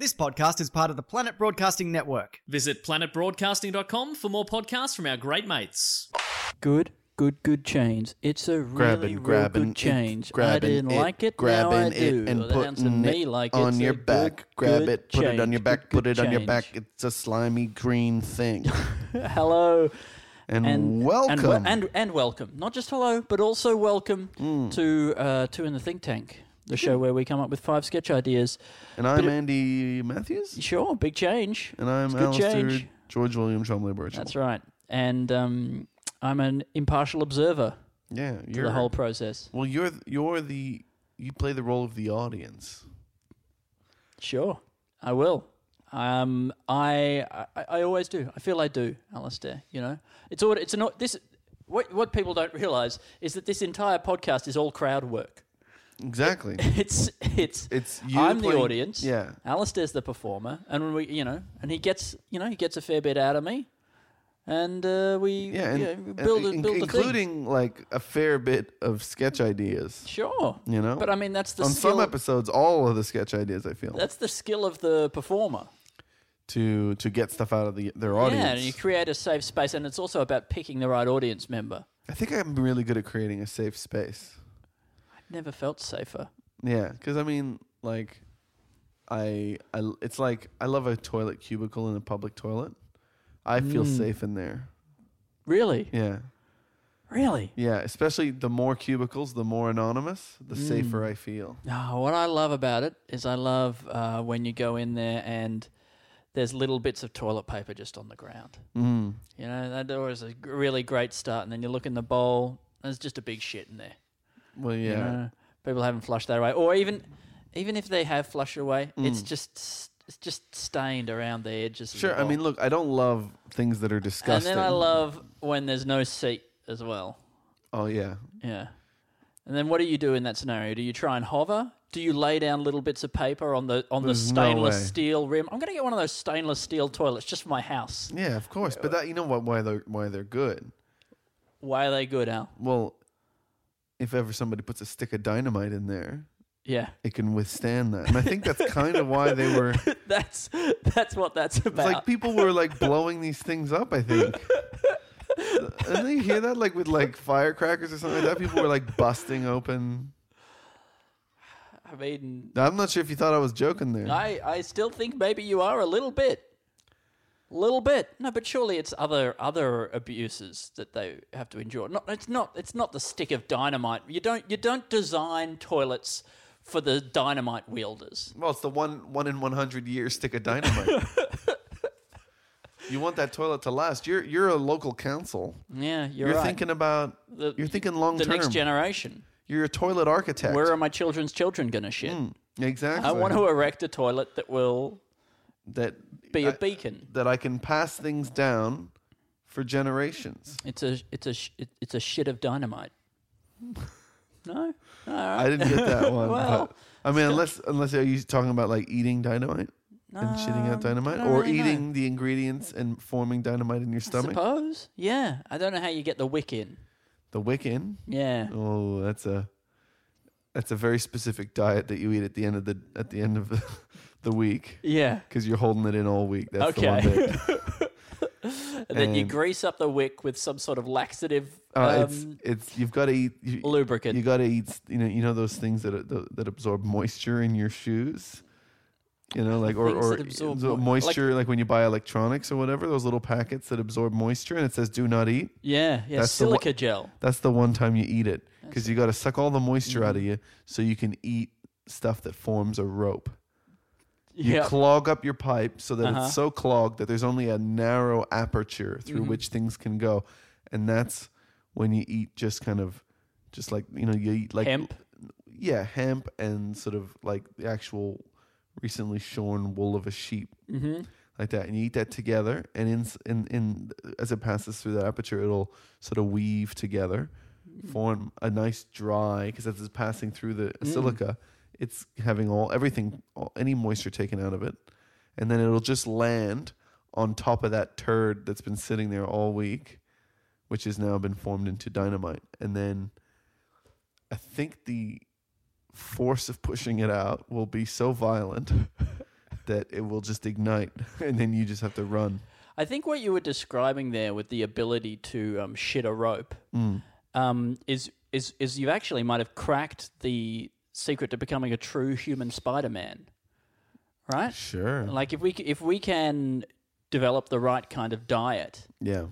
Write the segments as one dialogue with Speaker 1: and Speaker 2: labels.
Speaker 1: This podcast is part of the Planet Broadcasting Network.
Speaker 2: Visit planetbroadcasting.com for more podcasts from our great mates.
Speaker 3: Good, good, good change. It's a really,
Speaker 4: grabbing,
Speaker 3: real
Speaker 4: grabbing,
Speaker 3: good change.
Speaker 4: it, grabbing
Speaker 3: I didn't
Speaker 4: it,
Speaker 3: like it.
Speaker 4: grabbing
Speaker 3: now I
Speaker 4: it,
Speaker 3: do.
Speaker 4: and
Speaker 3: It sounds to
Speaker 4: putting
Speaker 3: me
Speaker 4: it
Speaker 3: like
Speaker 4: on
Speaker 3: it's
Speaker 4: your
Speaker 3: a
Speaker 4: back.
Speaker 3: good,
Speaker 4: Grab
Speaker 3: good
Speaker 4: it, put it on your back,
Speaker 3: Good,
Speaker 4: put
Speaker 3: good
Speaker 4: it on your back.
Speaker 3: change.
Speaker 4: It's a slimy green thing.
Speaker 3: hello
Speaker 4: And,
Speaker 3: and
Speaker 4: welcome.
Speaker 3: and, and and welcome. Not just hello, but also welcome
Speaker 4: Mm.
Speaker 3: to uh, Two in the Think Tank, the show where we come up with five sketch ideas.
Speaker 4: And I'm
Speaker 3: Bit
Speaker 4: Andy Matthews.
Speaker 3: Sure, big change.
Speaker 4: And I'm
Speaker 3: good
Speaker 4: Alistair
Speaker 3: change.
Speaker 4: George William Chumley Birchall.
Speaker 3: That's right. And um, I'm an impartial observer
Speaker 4: Yeah,
Speaker 3: to
Speaker 4: you're
Speaker 3: the whole process.
Speaker 4: Well, you're you're the you play the role of the audience.
Speaker 3: Sure, I will. Um, I, I I always do. I feel I do, Alistair. You know, it's all it's an this. What what people don't realize is that this entire podcast is all crowd work.
Speaker 4: Exactly.
Speaker 3: It's it's
Speaker 4: It's you
Speaker 3: I'm the audience.
Speaker 4: yeah.
Speaker 3: Alistair's the performer, and when we you know, and he gets you know he gets a fair bit out of me, and uh, we
Speaker 4: Yeah, and,
Speaker 3: you know, we
Speaker 4: and
Speaker 3: build a,
Speaker 4: in-
Speaker 3: build a thing.
Speaker 4: including like a fair bit of sketch ideas.
Speaker 3: Sure,
Speaker 4: You know,
Speaker 3: but I mean that's the
Speaker 4: on
Speaker 3: skill.
Speaker 4: some episodes, all of the sketch ideas. I feel
Speaker 3: that's the skill of the performer.
Speaker 4: to to get stuff out of the their audience.
Speaker 3: Yeah, and you create a safe space, and it's also about picking the right audience member.
Speaker 4: I think I'm really good at creating a safe space.
Speaker 3: Never felt safer.
Speaker 4: Yeah, because I mean, like, I, I, it's like I love a toilet cubicle in a public toilet. I feel
Speaker 3: Mm.
Speaker 4: safe in there.
Speaker 3: Really,
Speaker 4: Yeah,
Speaker 3: really.
Speaker 4: yeah. Especially the more cubicles, the more anonymous, the
Speaker 3: Mm.
Speaker 4: safer I feel.
Speaker 3: What I love about it is I love uh, when you go in there and there's little bits of toilet paper just on the ground.
Speaker 4: Mm.
Speaker 3: You know, that always a g- really great start. And then you look in the bowl, there's just a big shit in there.
Speaker 4: Well,
Speaker 3: you
Speaker 4: yeah.
Speaker 3: know? people haven't flushed that away, or even even if they have flushed away,
Speaker 4: Mm.
Speaker 3: it's just it's just stained around the edges. of the
Speaker 4: Sure. I mean, look, I don't love things that are disgusting.
Speaker 3: and then I love when there's no seat as well.
Speaker 4: Oh yeah.
Speaker 3: Yeah. And then what do you do in that scenario? Do you try and hover? Do you lay down little bits of paper on the on
Speaker 4: There's
Speaker 3: the stainless
Speaker 4: way.
Speaker 3: steel rim? I'm going to get one of those stainless steel toilets just for my house.
Speaker 4: Yeah, of course. But that you know what? Why they're why they're good?
Speaker 3: Why are they good, Al?
Speaker 4: Well, if ever somebody puts a stick of dynamite in there,
Speaker 3: Yeah.
Speaker 4: it can withstand that. And I think that's kind of why they were.
Speaker 3: that's that's what that's
Speaker 4: It's
Speaker 3: about.
Speaker 4: like people were like blowing these things up. I think. and then you hear that like with like firecrackers or something like that. People were like busting open.
Speaker 3: I mean,
Speaker 4: I'm not sure if you thought I was joking there.
Speaker 3: I I still think maybe you are a little bit. Little bit. No, but surely it's other other abuses that they have to endure. Not it's not it's not the stick of dynamite. You don't you don't design toilets for the dynamite wielders.
Speaker 4: Well, it's the one one in one hundred year stick of dynamite. you want that toilet to last. You're you're a local council.
Speaker 3: Yeah, you're,
Speaker 4: You're,
Speaker 3: right.
Speaker 4: thinking about.
Speaker 3: The-
Speaker 4: you're thinking long
Speaker 3: the
Speaker 4: term.
Speaker 3: next generation.
Speaker 4: You're a toilet architect.
Speaker 3: Where are my children's children going to shit?
Speaker 4: Mm, exactly.
Speaker 3: I want to erect a toilet that will
Speaker 4: that
Speaker 3: be
Speaker 4: a
Speaker 3: a beacon.
Speaker 4: that I can pass things down for generations.
Speaker 3: It's a it's a sh- it's a shit of dynamite. No, right.
Speaker 4: I didn't get that one.
Speaker 3: Well,
Speaker 4: I mean, unless unless are you talking about like eating dynamite and shitting out
Speaker 3: Um,
Speaker 4: dynamite, or
Speaker 3: really know.
Speaker 4: eating the ingredients and forming dynamite in your
Speaker 3: I
Speaker 4: stomach?
Speaker 3: suppose. Yeah, I don't know how you get the wick in.
Speaker 4: The wick in.
Speaker 3: Yeah,
Speaker 4: Oh, that's a that's a very specific diet that you eat at the end of the at the end of the, the week
Speaker 3: yeah.
Speaker 4: because you're holding it in all week. That's the one
Speaker 3: Okay.
Speaker 4: bit.
Speaker 3: And then you grease up the wick with some sort of laxative
Speaker 4: Uh,
Speaker 3: um,
Speaker 4: it's it's you've got to eat. You,
Speaker 3: lubricant.
Speaker 4: You got to eat. You know, you know those things that that, that absorb moisture in your shoes. You know, like or or
Speaker 3: absorb
Speaker 4: absorb
Speaker 3: mo- like-
Speaker 4: moisture, like, when you buy electronics or whatever, those little packets that absorb moisture, and it says "Do not eat."
Speaker 3: yeah, yeah.
Speaker 4: That's the one-
Speaker 3: Silica gel.
Speaker 4: That's the one time you eat it because you got to suck all the moisture
Speaker 3: Mm-hmm.
Speaker 4: out of you so you can eat stuff that forms a rope. You
Speaker 3: Yeah.
Speaker 4: clog up your pipe so that
Speaker 3: Uh-huh.
Speaker 4: it's so clogged that there's only a narrow aperture through
Speaker 3: Mhm.
Speaker 4: which things can go, and that's when you eat just kind of, just like you know you eat like
Speaker 3: Hemp.
Speaker 4: yeah, hemp and sort of like the actual recently shorn wool of a sheep,
Speaker 3: Mm-hmm.
Speaker 4: like that, and you eat that together, and in in in as it passes through that aperture, it'll sort of weave together, form a nice dry because as it's passing through the silica, it's having all everything, all, any moisture taken out of it, and then it'll just land on top of that turd that's been sitting there all week, which has now been formed into dynamite, and then I think the force of pushing it out will be so violent that it will just ignite, and then you just have to run.
Speaker 3: I think what you were describing there with the ability to um, shit a rope
Speaker 4: Mm.
Speaker 3: um, is is is you actually might have cracked the secret to becoming a true human Spider-Man, right?
Speaker 4: Sure.
Speaker 3: Like if we if we can develop the right kind of diet
Speaker 4: yeah.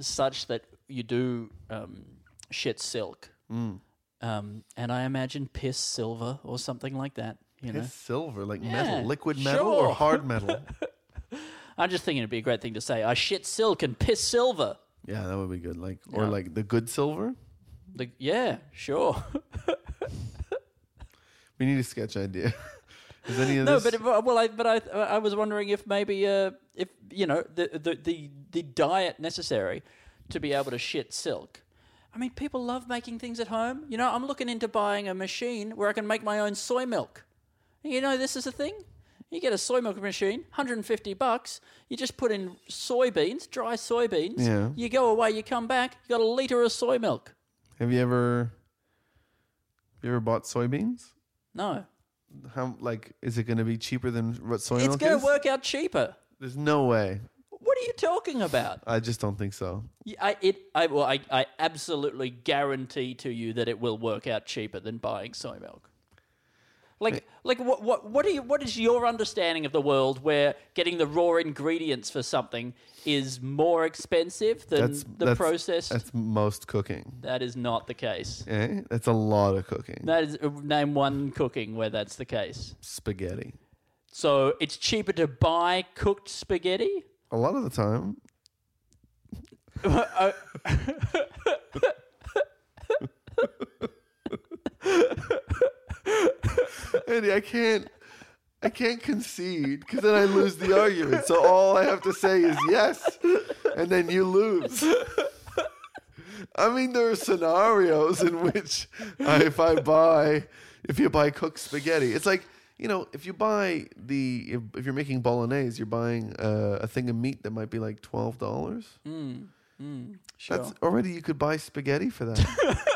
Speaker 3: such that you do um, shit silk,
Speaker 4: Mm.
Speaker 3: um, and I imagine piss silver or something like that. You know,
Speaker 4: silver, like
Speaker 3: Yeah,
Speaker 4: metal, liquid metal or hard metal.
Speaker 3: I'm just thinking it'd be a great thing to say. I shit silk and piss silver.
Speaker 4: yeah, that would be good. Like or
Speaker 3: Yeah.
Speaker 4: like the good silver.
Speaker 3: The, yeah, sure.
Speaker 4: We need a sketch idea. Is any of
Speaker 3: no,
Speaker 4: this?
Speaker 3: but uh, well, I but I I was wondering if maybe uh, if you know the, the the the diet necessary to be able to shit silk. I mean, people love making things at home. You know, I'm looking into buying a machine where I can make my own soy milk. You know, this is a thing. You get a soy milk machine, 150 bucks. You just put in soybeans, dry soybeans.
Speaker 4: Yeah.
Speaker 3: You go away, you come back, you got a liter of soy milk.
Speaker 4: have you ever? Have you ever bought soybeans?
Speaker 3: No,
Speaker 4: How like is it going to be cheaper than what soy milk?
Speaker 3: it's
Speaker 4: milk
Speaker 3: going
Speaker 4: is?
Speaker 3: to work out cheaper.
Speaker 4: There's no way.
Speaker 3: What are you talking about?
Speaker 4: I just don't think so.
Speaker 3: Yeah, I, it, I, well, I, I absolutely guarantee to you that it will work out cheaper than buying soy milk. Like, like what, what, what, are you, what is your understanding of the world where getting the raw ingredients for something is more expensive than
Speaker 4: That's
Speaker 3: the
Speaker 4: that's,
Speaker 3: processed?
Speaker 4: That's most cooking.
Speaker 3: that is not the case.
Speaker 4: Eh? That's a lot of cooking.
Speaker 3: That is name one cooking where that's the case.
Speaker 4: Spaghetti.
Speaker 3: So it's cheaper to buy cooked spaghetti.
Speaker 4: A lot of the time. Andy, I can't. I can't concede because then I lose the argument. So all I have to say is yes, and then you lose. I mean, there are scenarios in which uh, if I buy, if you buy cooked spaghetti, it's like you know, if you buy the if, if you're making bolognese, you're buying uh, a thing of meat that might be like twelve dollars.
Speaker 3: Sure.
Speaker 4: That's already you could buy spaghetti for that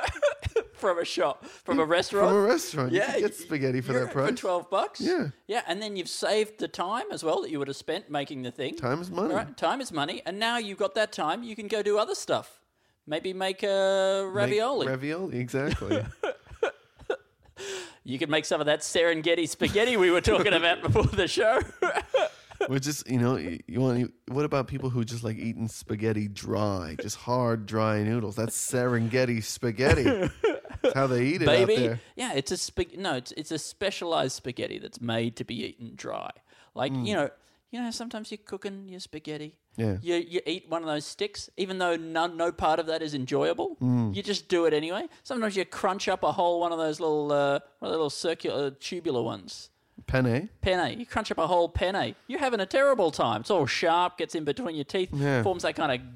Speaker 3: from a shop, from a restaurant.
Speaker 4: from a restaurant.
Speaker 3: Yeah,
Speaker 4: could get spaghetti for that price.
Speaker 3: For twelve bucks.
Speaker 4: Yeah.
Speaker 3: Yeah, and then you've saved the time as well that you would have spent making the thing.
Speaker 4: Time is money.
Speaker 3: Right? Time is money, and now you've got that time. You can go do other stuff. Maybe make a
Speaker 4: Make
Speaker 3: ravioli.
Speaker 4: ravioli, exactly.
Speaker 3: you could make some of that Serengeti spaghetti we were talking about before the show.
Speaker 4: We're just, you know, you want. What about people who just like eating spaghetti dry, just hard, dry noodles? That's Serengeti spaghetti. How they eat it
Speaker 3: Baby, yeah, it's a spag- no, it's it's a specialized spaghetti that's made to be eaten dry. Like you know, you know, sometimes you're cooking your spaghetti.
Speaker 4: Mm. Yeah.
Speaker 3: You you eat one of those sticks, even though none, no part of that is enjoyable.
Speaker 4: Mm.
Speaker 3: You just do it anyway. Sometimes you crunch up a whole one of those little uh, one of little circular tubular ones.
Speaker 4: Penne.
Speaker 3: Penne. You crunch up a whole penne. You're having a terrible time. It's all sharp, gets in between your teeth,
Speaker 4: Yeah.
Speaker 3: forms that kind of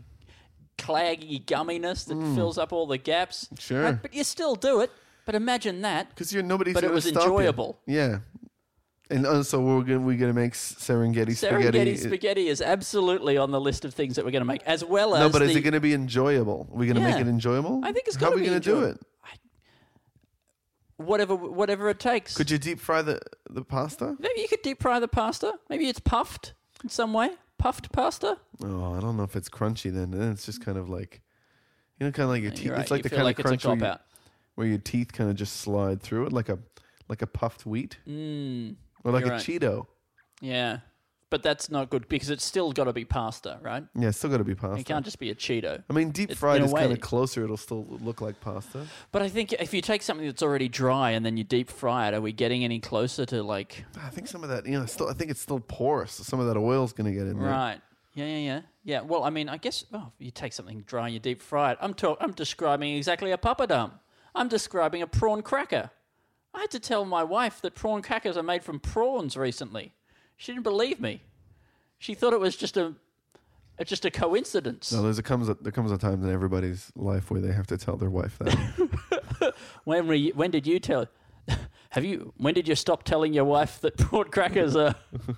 Speaker 3: claggy gumminess that fills up all the gaps.
Speaker 4: Mm. Sure.
Speaker 3: Right? But you still do it. But imagine that.
Speaker 4: Because you're nobody's.
Speaker 3: But it
Speaker 4: gonna
Speaker 3: was
Speaker 4: stop you.
Speaker 3: enjoyable.
Speaker 4: Yeah. And uh, so we're gonna we're gonna make s- Serengeti, spaghetti.
Speaker 3: Serengeti spaghetti is absolutely on the list of things that we're going to make, as well as
Speaker 4: No, but is
Speaker 3: the-
Speaker 4: it gonna be enjoyable? Are we gonna make it enjoyable?
Speaker 3: I think it's going to be.
Speaker 4: How are
Speaker 3: gotta
Speaker 4: we
Speaker 3: be
Speaker 4: gonna do
Speaker 3: enjoyable.
Speaker 4: it?
Speaker 3: whatever whatever it takes.
Speaker 4: Could you deep fry the the pasta?
Speaker 3: Maybe you could deep fry the pasta. Maybe it's puffed in some way. Puffed pasta.
Speaker 4: Oh, I don't know if it's crunchy. Then then it's just kind of like, you know, kind of like your teeth.
Speaker 3: Right.
Speaker 4: It's like
Speaker 3: you
Speaker 4: the kind
Speaker 3: like
Speaker 4: of
Speaker 3: it's a
Speaker 4: crunch where, you- where your teeth kind of just slide through it, like a like a puffed wheat
Speaker 3: Mm,
Speaker 4: or like a
Speaker 3: right.
Speaker 4: Cheeto.
Speaker 3: yeah, but that's not good because it's still got to be pasta, right?
Speaker 4: Yeah, it's still got to be pasta.
Speaker 3: It can't just be a Cheeto.
Speaker 4: I mean, deep fried
Speaker 3: in a
Speaker 4: is kind of closer. It'll still look like pasta.
Speaker 3: But I think if you take something that's already dry and then you deep fry it, are we getting any closer to like
Speaker 4: I think some of that, you know, still I think it's still porous. So some of that oil's going to get in there.
Speaker 3: right? Yeah, yeah, yeah, yeah. Well, I mean, I guess oh, you take something dry and you deep fry it. I'm talk- I'm describing exactly a papadum. I'm describing a prawn cracker. I had to tell my wife that prawn crackers are made from prawns recently. She didn't believe me. She thought it was just a, just a coincidence.
Speaker 4: No, there's a comes a, there comes a time in everybody's life where they have to tell their wife that.
Speaker 3: When were you, when did you tell? Have you? When did you stop telling your wife that prawn crackers are?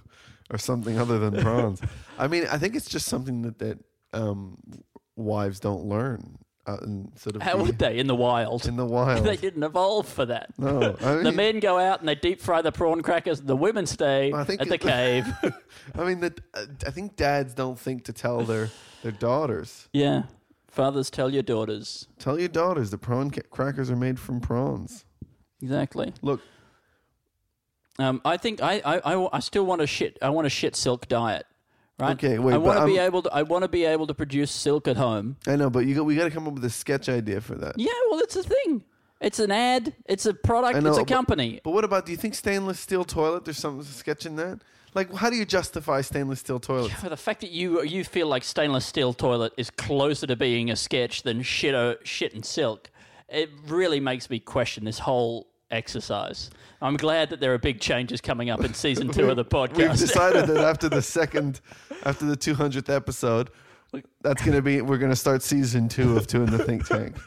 Speaker 4: or something other than prawns. I mean, I think it's just something that that um, wives don't learn uh, and sort of
Speaker 3: How
Speaker 4: be
Speaker 3: would they in the wild?
Speaker 4: in the wild.
Speaker 3: they didn't evolve for that.
Speaker 4: no,
Speaker 3: The men go out and they deep fry the prawn crackers. The women stay
Speaker 4: I think
Speaker 3: at the cave.
Speaker 4: I mean that uh, I think dads don't think to tell their their daughters.
Speaker 3: yeah. Fathers tell your daughters.
Speaker 4: Tell your daughters the prawn ca- crackers are made from prawns.
Speaker 3: Exactly.
Speaker 4: Look,
Speaker 3: Um, I think I, I, I, I still want a shit. I want a shit silk diet. Right.
Speaker 4: Okay, wait,
Speaker 3: I want to be
Speaker 4: I'm-
Speaker 3: able to. I want to be able to produce silk at home.
Speaker 4: I know, but you got, we got to come up with a sketch idea for that.
Speaker 3: Yeah. Well, it's a thing. It's an ad. It's a product.
Speaker 4: I know,
Speaker 3: it's a
Speaker 4: but-
Speaker 3: company.
Speaker 4: But what about? Do you think stainless steel toilet? There's some sketch in that. Like, how do you justify stainless steel toilets?
Speaker 3: For the fact that you you feel like stainless steel toilet is closer to being a sketch than shit shit and silk, it really makes me question this whole exercise. I'm glad that there are big changes coming up in season two of the podcast.
Speaker 4: We've decided that after the second, after the 200th episode, that's gonna be we're gonna start season two of Two in the Think Tank.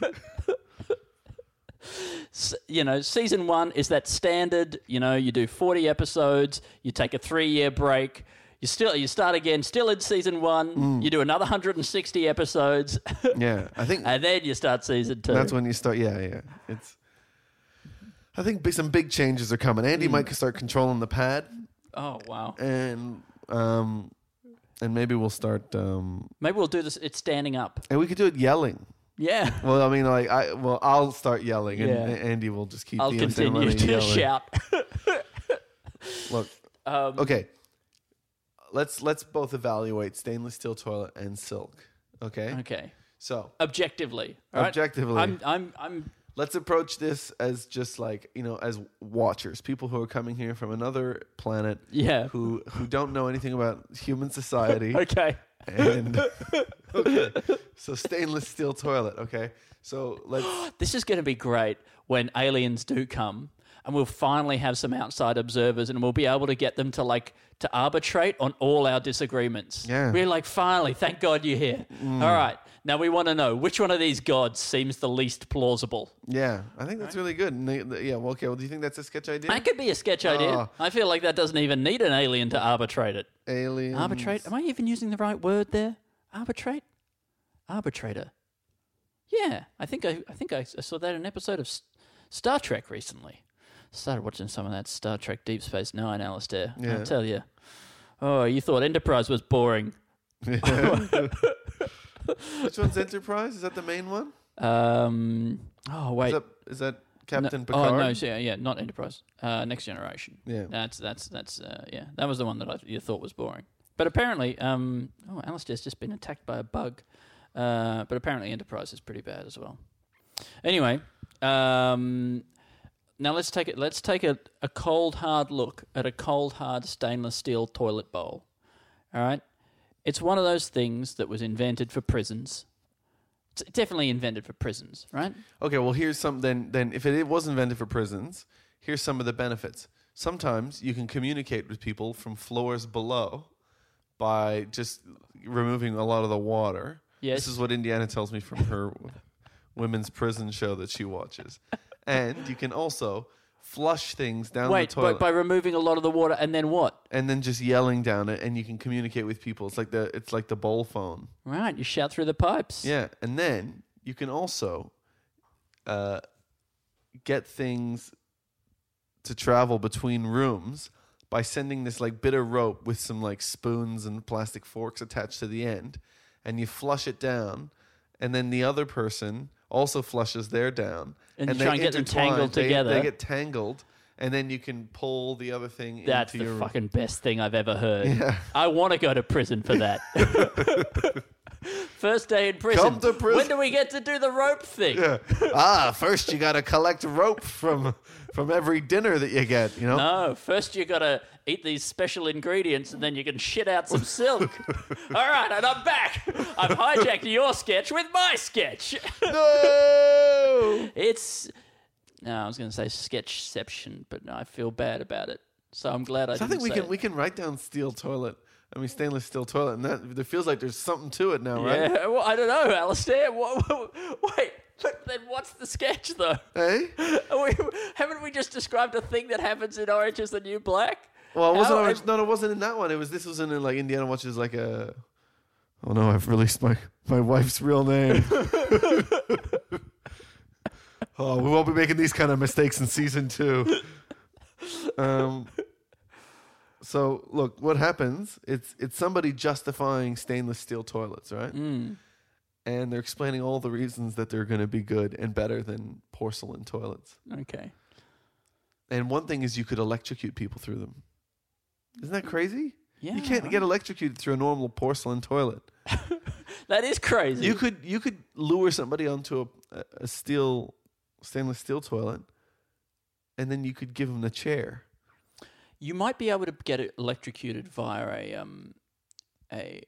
Speaker 3: You know, season one is that standard. You know, you do 40 episodes, you take a three year break. You still you start again, still in season one.
Speaker 4: Mm.
Speaker 3: You do another 160 episodes,
Speaker 4: Yeah, I think
Speaker 3: and then you start season two.
Speaker 4: that's when you start. Yeah, yeah. It's. I think some big changes are coming.
Speaker 3: Mm.
Speaker 4: Andy might start controlling the pad,
Speaker 3: oh wow!
Speaker 4: and um, and maybe we'll start. Um,
Speaker 3: Maybe we'll do this. It's standing up.
Speaker 4: and we could do it yelling.
Speaker 3: Yeah.
Speaker 4: Well, I mean, like I well, I'll start yelling, and
Speaker 3: Yeah.
Speaker 4: Andy will just keep
Speaker 3: I'll
Speaker 4: the
Speaker 3: continue to shout.
Speaker 4: Look,
Speaker 3: Um,
Speaker 4: okay. Let's let's both evaluate stainless steel toilet and silk. Okay.
Speaker 3: Okay.
Speaker 4: So
Speaker 3: Objectively. all right?
Speaker 4: Objectively.
Speaker 3: I'm. I'm. I'm.
Speaker 4: Let's approach this as just like you know, as watchers, people who are coming here from another planet,
Speaker 3: Yeah.
Speaker 4: who who don't know anything about human society,
Speaker 3: Okay.
Speaker 4: and okay. So stainless steel toilet. Okay. So let's.
Speaker 3: This is going to be great when aliens do come, and we'll finally have some outside observers, and we'll be able to get them to like to arbitrate on all our disagreements.
Speaker 4: Yeah. Mm.
Speaker 3: We're like, finally, thank God you're here. All right. Now we want to know which one of these gods seems the least plausible.
Speaker 4: Yeah, I think that's really good. And they, they- yeah. Well, okay. Well, do you think that's a sketch idea?
Speaker 3: That could be a sketch idea.
Speaker 4: Oh.
Speaker 3: I feel like that doesn't even need an alien to arbitrate it.
Speaker 4: Alien.
Speaker 3: Arbitrate? Am I even using the right word there? Arbitrate? Arbitrator. Yeah, I think I, I think I, I saw that in an episode of S- Star Trek recently. Started watching some of that Star Trek Deep Space Nine, Alistair.
Speaker 4: Yeah.
Speaker 3: I'll tell you. Oh, you thought Enterprise was boring.
Speaker 4: Which one's Enterprise? Is that the main one?
Speaker 3: Um, oh wait,
Speaker 4: Is that, is that Captain
Speaker 3: no,
Speaker 4: Picard?
Speaker 3: Oh no, yeah, yeah, not Enterprise. Uh, Next Generation.
Speaker 4: Yeah.
Speaker 3: That's that's that's uh, yeah. That was the one that I, you thought was boring. But apparently, um, oh, Alistair's just been attacked by a bug. Uh, but apparently, Enterprise is pretty bad as well. Anyway, um, now let's take it. Let's take a, a cold hard look at a cold hard stainless steel toilet bowl. All right, it's one of those things that was invented for prisons. It's definitely invented for prisons, right?
Speaker 4: Okay, well, here's some. Then, then, if it was invented for prisons, here's some of the benefits. Sometimes you can communicate with people from floors below by just removing a lot of the water.
Speaker 3: Yes.
Speaker 4: This is what Indiana tells me from her women's prison show that she watches. And you can also flush things down
Speaker 3: Wait,
Speaker 4: the
Speaker 3: but
Speaker 4: toilet
Speaker 3: by removing a lot of the water, and then what?
Speaker 4: and then just yelling down it, and you can communicate with people. It's like the it's like the bowl phone.
Speaker 3: Right, you shout through the pipes.
Speaker 4: Yeah, and then you can also uh, get things to travel between rooms by sending this like bit of rope with some like spoons and plastic forks attached to the end, and you flush it down, and then the other person also flushes their down,
Speaker 3: And you
Speaker 4: they
Speaker 3: try and get them tangled
Speaker 4: They-
Speaker 3: together.
Speaker 4: They get tangled, and then you can pull the other thing
Speaker 3: That's
Speaker 4: into
Speaker 3: the
Speaker 4: your
Speaker 3: fucking best thing I've ever heard.
Speaker 4: Yeah.
Speaker 3: I want to go to prison for that. First day in prison.
Speaker 4: Come to prison.
Speaker 3: When do we get to do the rope thing?
Speaker 4: Yeah. ah, first you got to collect rope from from every dinner that you get. You know.
Speaker 3: No, first you gotta eat these special ingredients and then you can shit out some silk. All right, and I'm back. I've hijacked your sketch with my sketch.
Speaker 4: No.
Speaker 3: It's No, I was going to say sketchception, but no, I feel bad about it. So I'm glad I
Speaker 4: So I think we can
Speaker 3: it.
Speaker 4: we can write down steel toilet. I mean stainless steel toilet, and that there feels like there's something to it now, right?
Speaker 3: Yeah, well, I don't know, Alistair. What, what, wait, but then what's the sketch though?
Speaker 4: Hey,
Speaker 3: we, haven't we just described a thing that happens in Orange is the New Black?
Speaker 4: well, it wasn't
Speaker 3: How-
Speaker 4: orange. No, it wasn't in that one. It was this was in like Indiana watches like a. Oh no! I've released my my wife's real name. oh, we won't be making these kind of mistakes in season two. Um. So look, what happens? It's it's somebody justifying stainless steel toilets, right?
Speaker 3: Mm.
Speaker 4: And they're explaining all the reasons that they're going to be good and better than porcelain toilets.
Speaker 3: Okay.
Speaker 4: And one thing is you could electrocute people through them. Isn't that crazy?
Speaker 3: Yeah.
Speaker 4: You can't get electrocuted through a normal porcelain toilet.
Speaker 3: That is crazy.
Speaker 4: You could you could lure somebody onto a, a steel stainless steel toilet, and then you could give them a chair.
Speaker 3: You might be able to get it electrocuted via a um a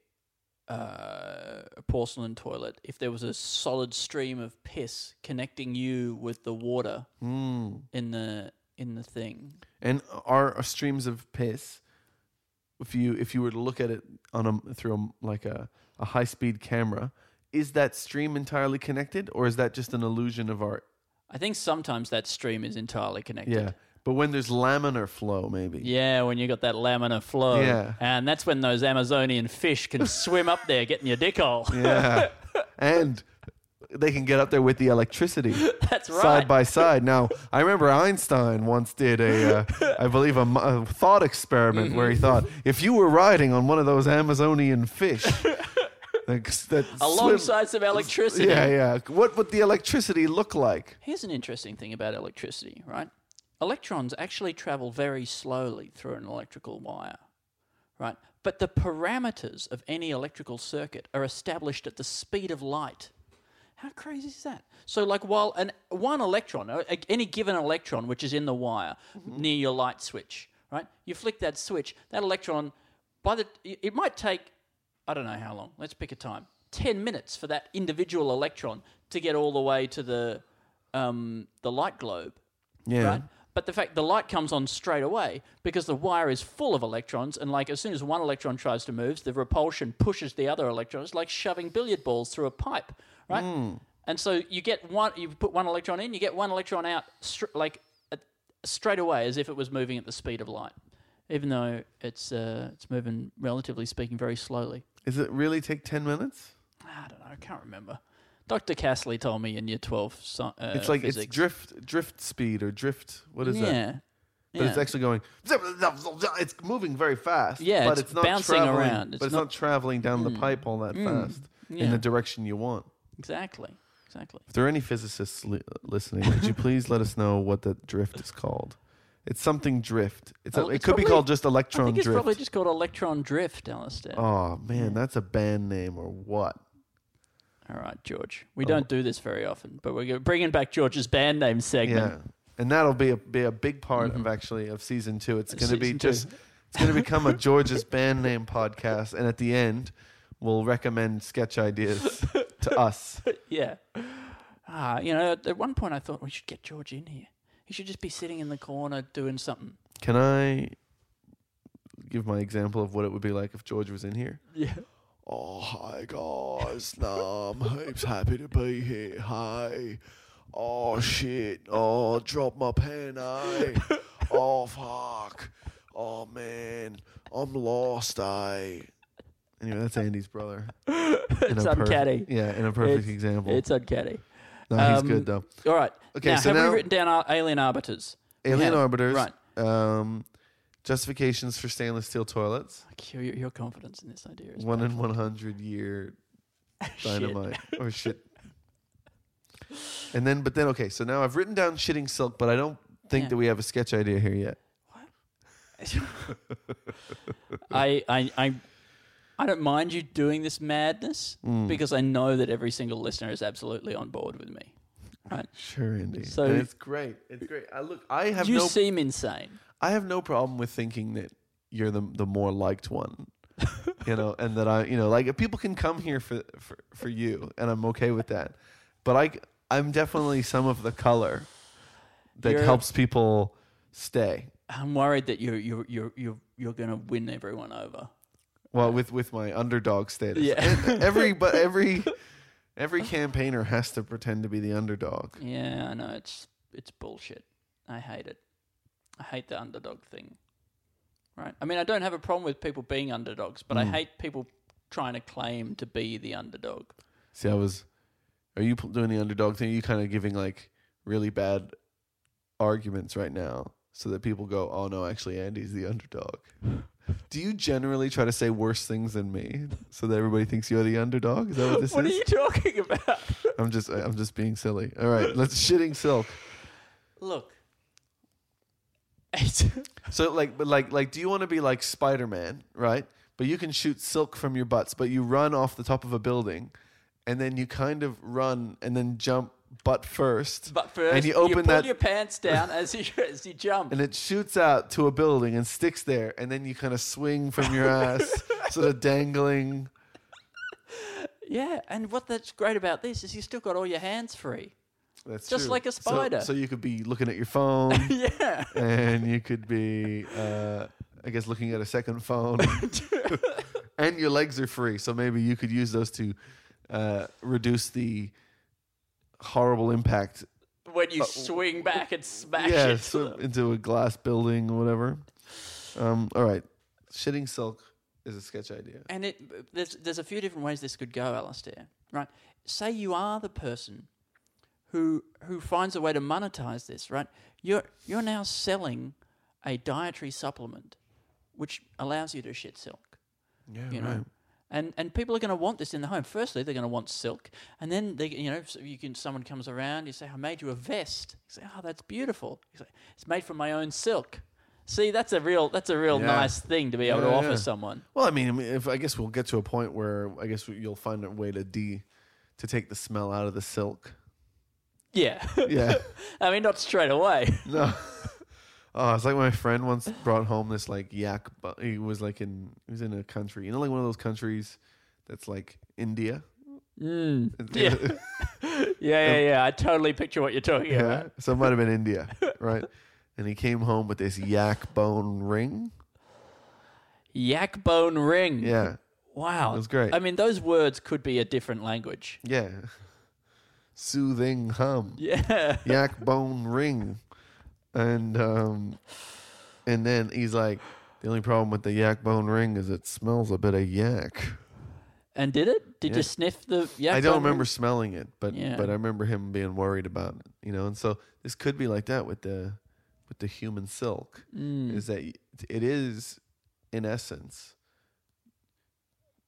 Speaker 3: uh, a porcelain toilet if there was a solid stream of piss connecting you with the water
Speaker 4: Mm.
Speaker 3: in the in the thing.
Speaker 4: And are, are streams of piss? If you if you were to look at it on a through a, like a, a high speed camera, is that stream entirely connected, or is that just an illusion of art?
Speaker 3: I think sometimes that stream is entirely connected.
Speaker 4: Yeah, but when there's laminar flow, maybe.
Speaker 3: Yeah, when you got that laminar flow.
Speaker 4: Yeah.
Speaker 3: And that's when those Amazonian fish can swim up there getting your dick hole.
Speaker 4: Yeah. and they can get up there with the electricity
Speaker 3: That's right.
Speaker 4: side by side. Now, I remember Einstein once did a, uh, I believe, a, a thought experiment where he
Speaker 3: Mm-hmm.
Speaker 4: thought if you were riding on one of those Amazonian fish that, that swim-
Speaker 3: some electricity.
Speaker 4: yeah, yeah, what would the electricity look like?
Speaker 3: Here's an interesting thing about electricity, right? Electrons actually travel very slowly through an electrical wire, right? But the parameters of any electrical circuit are established at the speed of light. How crazy is that? So, like, while an one electron, uh, any given electron which is in the wire near your light switch, right? You flick that switch, that electron, by the it might take, I don't know how long. Let's pick a time. Ten minutes for that individual electron to get all the way to the um, the light globe,
Speaker 4: Yeah.
Speaker 3: right? But the fact the light comes on straight away because the wire is full of electrons, and like as soon as one electron tries to move, the repulsion pushes the other electron. It's like shoving billiard balls through a pipe, right? And so you get one, you put one electron in, you get one electron out, str- like at, straight away, as if it was moving at the speed of light, even though it's uh, it's moving relatively speaking very slowly.
Speaker 4: Does it really take 10 minutes?
Speaker 3: I don't know, I can't remember. Dr. Castley told me in year twelve. So, uh,
Speaker 4: It's like
Speaker 3: physics.
Speaker 4: it's drift drift speed or drift. What is that?
Speaker 3: yeah.
Speaker 4: that? But it's actually going. It's moving very fast.
Speaker 3: Yeah,
Speaker 4: but
Speaker 3: it's
Speaker 4: it's, not
Speaker 3: bouncing
Speaker 4: traveling,
Speaker 3: around. It's
Speaker 4: but it's
Speaker 3: not-
Speaker 4: not, traveling down the pipe all that fast in the direction you want.
Speaker 3: exactly, exactly.
Speaker 4: If there are any physicists li- listening, would you please let us know what that drift is called? It's something drift. It's a,
Speaker 3: Oh,
Speaker 4: it
Speaker 3: it's
Speaker 4: could be called just
Speaker 3: I
Speaker 4: electron
Speaker 3: think it's
Speaker 4: drift.
Speaker 3: probably just called electron drift, Alistair.
Speaker 4: oh man, that's a band name or what?
Speaker 3: All right, George.
Speaker 4: Oh.
Speaker 3: We don't do this very often, but we're bringing back George's band name segment.
Speaker 4: Yeah, and that'll be a be a big part of actually of season two. It's going to be
Speaker 3: Mm-hmm. Two.
Speaker 4: just it's going to become a George's band name podcast, and at the end, we'll recommend sketch ideas to us.
Speaker 3: Yeah. Ah, you know, at one point I thought we should get George in here. He should just be sitting in the corner doing something.
Speaker 4: Can I give my example of what it would be like if George was in here?
Speaker 3: Yeah.
Speaker 4: Oh, hi guys. no, I'm heaps happy to be here. Hey. Oh shit. Oh, drop my pen, eh? oh fuck. Oh man. I'm lost, eh? Anyway, that's Andy's brother.
Speaker 3: It's
Speaker 4: In a perf-
Speaker 3: uncanny.
Speaker 4: yeah, in a perfect
Speaker 3: It's-
Speaker 4: example.
Speaker 3: It's uncanny.
Speaker 4: no, he's
Speaker 3: um,
Speaker 4: good though.
Speaker 3: All right.
Speaker 4: Okay,
Speaker 3: now,
Speaker 4: so
Speaker 3: have
Speaker 4: now-
Speaker 3: we written down our alien arbiters? We
Speaker 4: Alien
Speaker 3: have.
Speaker 4: arbiters.
Speaker 3: Right.
Speaker 4: Um, justifications for stainless steel toilets.
Speaker 3: Your, your confidence in this idea is
Speaker 4: One in one hundred year dynamite or shit. And then, but then, okay. So now I've written down shitting silk, but I don't think
Speaker 3: Yeah.
Speaker 4: that we have a sketch idea here yet.
Speaker 3: I, I, I, I don't mind you doing this madness
Speaker 4: Mm.
Speaker 3: because I know that every single listener is absolutely on board with me. Right?
Speaker 4: Sure, Andy.
Speaker 3: So-
Speaker 4: and it's great. It's great. I look. I have
Speaker 3: you
Speaker 4: no.
Speaker 3: seem insane.
Speaker 4: I have no problem with thinking that you're the the more liked one. you know, and that I, you know, like if people can come here for for for you, and I'm okay with that. But I, I'm definitely some of the color that
Speaker 3: You're-
Speaker 4: helps people stay.
Speaker 3: I'm worried that you're you're you're you're you're gonna win everyone over.
Speaker 4: Well, with with my underdog status.
Speaker 3: Yeah.
Speaker 4: And every but every every campaigner has to pretend to be the underdog.
Speaker 3: Yeah, I know it's it's bullshit. I hate it. I hate the underdog thing. Right? I mean, I don't have a problem with people being underdogs, but I
Speaker 4: Mm.
Speaker 3: hate people trying to claim to be the underdog.
Speaker 4: See, I was. Are you pl- doing the underdog thing? Are you kind of giving like really bad arguments right now, so that people go, "Oh no, actually, Andy's the underdog." Do you generally try to say worse things than me, so that everybody thinks you're the underdog? Is that what this is?
Speaker 3: What are you talking about?
Speaker 4: I'm just, I'm just being silly. All right, let's shitting silk.
Speaker 3: Look. It's
Speaker 4: So like, but like, like, do you want to be like Spider Man, right? But you can shoot silk from your butts, but you run off the top of a building, and then you kind of run and then jump butt first.
Speaker 3: but first
Speaker 4: and you open
Speaker 3: pull
Speaker 4: that,
Speaker 3: your pants down as you as you jump.
Speaker 4: and it shoots out to a building and sticks there, and then you kind of swing from your ass, sort of dangling.
Speaker 3: Yeah, and what that's great about this is you still got all your hands free.
Speaker 4: That's
Speaker 3: Just
Speaker 4: true.
Speaker 3: like a spider.
Speaker 4: So, you could be looking at your phone,
Speaker 3: Yeah.
Speaker 4: and you could be, uh, I guess, looking at a second phone, and your legs are free. So maybe you could use those to uh, reduce the horrible impact.
Speaker 3: when you swing back and smash
Speaker 4: yeah,
Speaker 3: it.
Speaker 4: so into a glass building or whatever. Um, all right, shitting silk is a sketch idea.
Speaker 3: And it there's there's a few different ways this could go, Alistair. Right? Say you are the person who who finds a way to monetize this, right? You're you're now selling a dietary supplement which allows you to shit silk.
Speaker 4: Yeah,
Speaker 3: You know? And and people are going to want this in the home. Firstly, they're going to want silk, and then they, you know, so you can. Someone comes around, you say, "I made you a vest." You say, "Oh, that's beautiful." You say, "It's made from my own silk." See, that's a real that's a real
Speaker 4: Yeah.
Speaker 3: nice thing to be able to
Speaker 4: Yeah,
Speaker 3: offer
Speaker 4: yeah.
Speaker 3: someone.
Speaker 4: Well, I mean, I mean, if I guess we'll get to a point where I guess you'll find a way to de to take the smell out of the silk.
Speaker 3: Yeah.
Speaker 4: Yeah.
Speaker 3: I mean, not straight away.
Speaker 4: No. Oh, it's like my friend once brought home this like yak. bu- He was like in he was in a country, you know, like one of those countries that's like India.
Speaker 3: Mm. Yeah. yeah, yeah, yeah. I totally picture what you're talking
Speaker 4: Yeah.
Speaker 3: about.
Speaker 4: So it might have been India, right? And he came home with this yak bone ring.
Speaker 3: Yak bone ring.
Speaker 4: Yeah.
Speaker 3: Wow.
Speaker 4: It was great.
Speaker 3: I mean, those words could be a different language.
Speaker 4: Yeah. Soothing hum.
Speaker 3: Yeah.
Speaker 4: yak bone ring. And um and then he's like, the only problem with the yak bone ring is it smells a bit of yak.
Speaker 3: And did it? Did
Speaker 4: Yeah.
Speaker 3: you sniff the yak
Speaker 4: I don't remember
Speaker 3: ring?
Speaker 4: smelling it, but
Speaker 3: Yeah.
Speaker 4: but I remember him being worried about it, you know. And so this could be like that with the with the human silk,
Speaker 3: Mm.
Speaker 4: is that it is in essence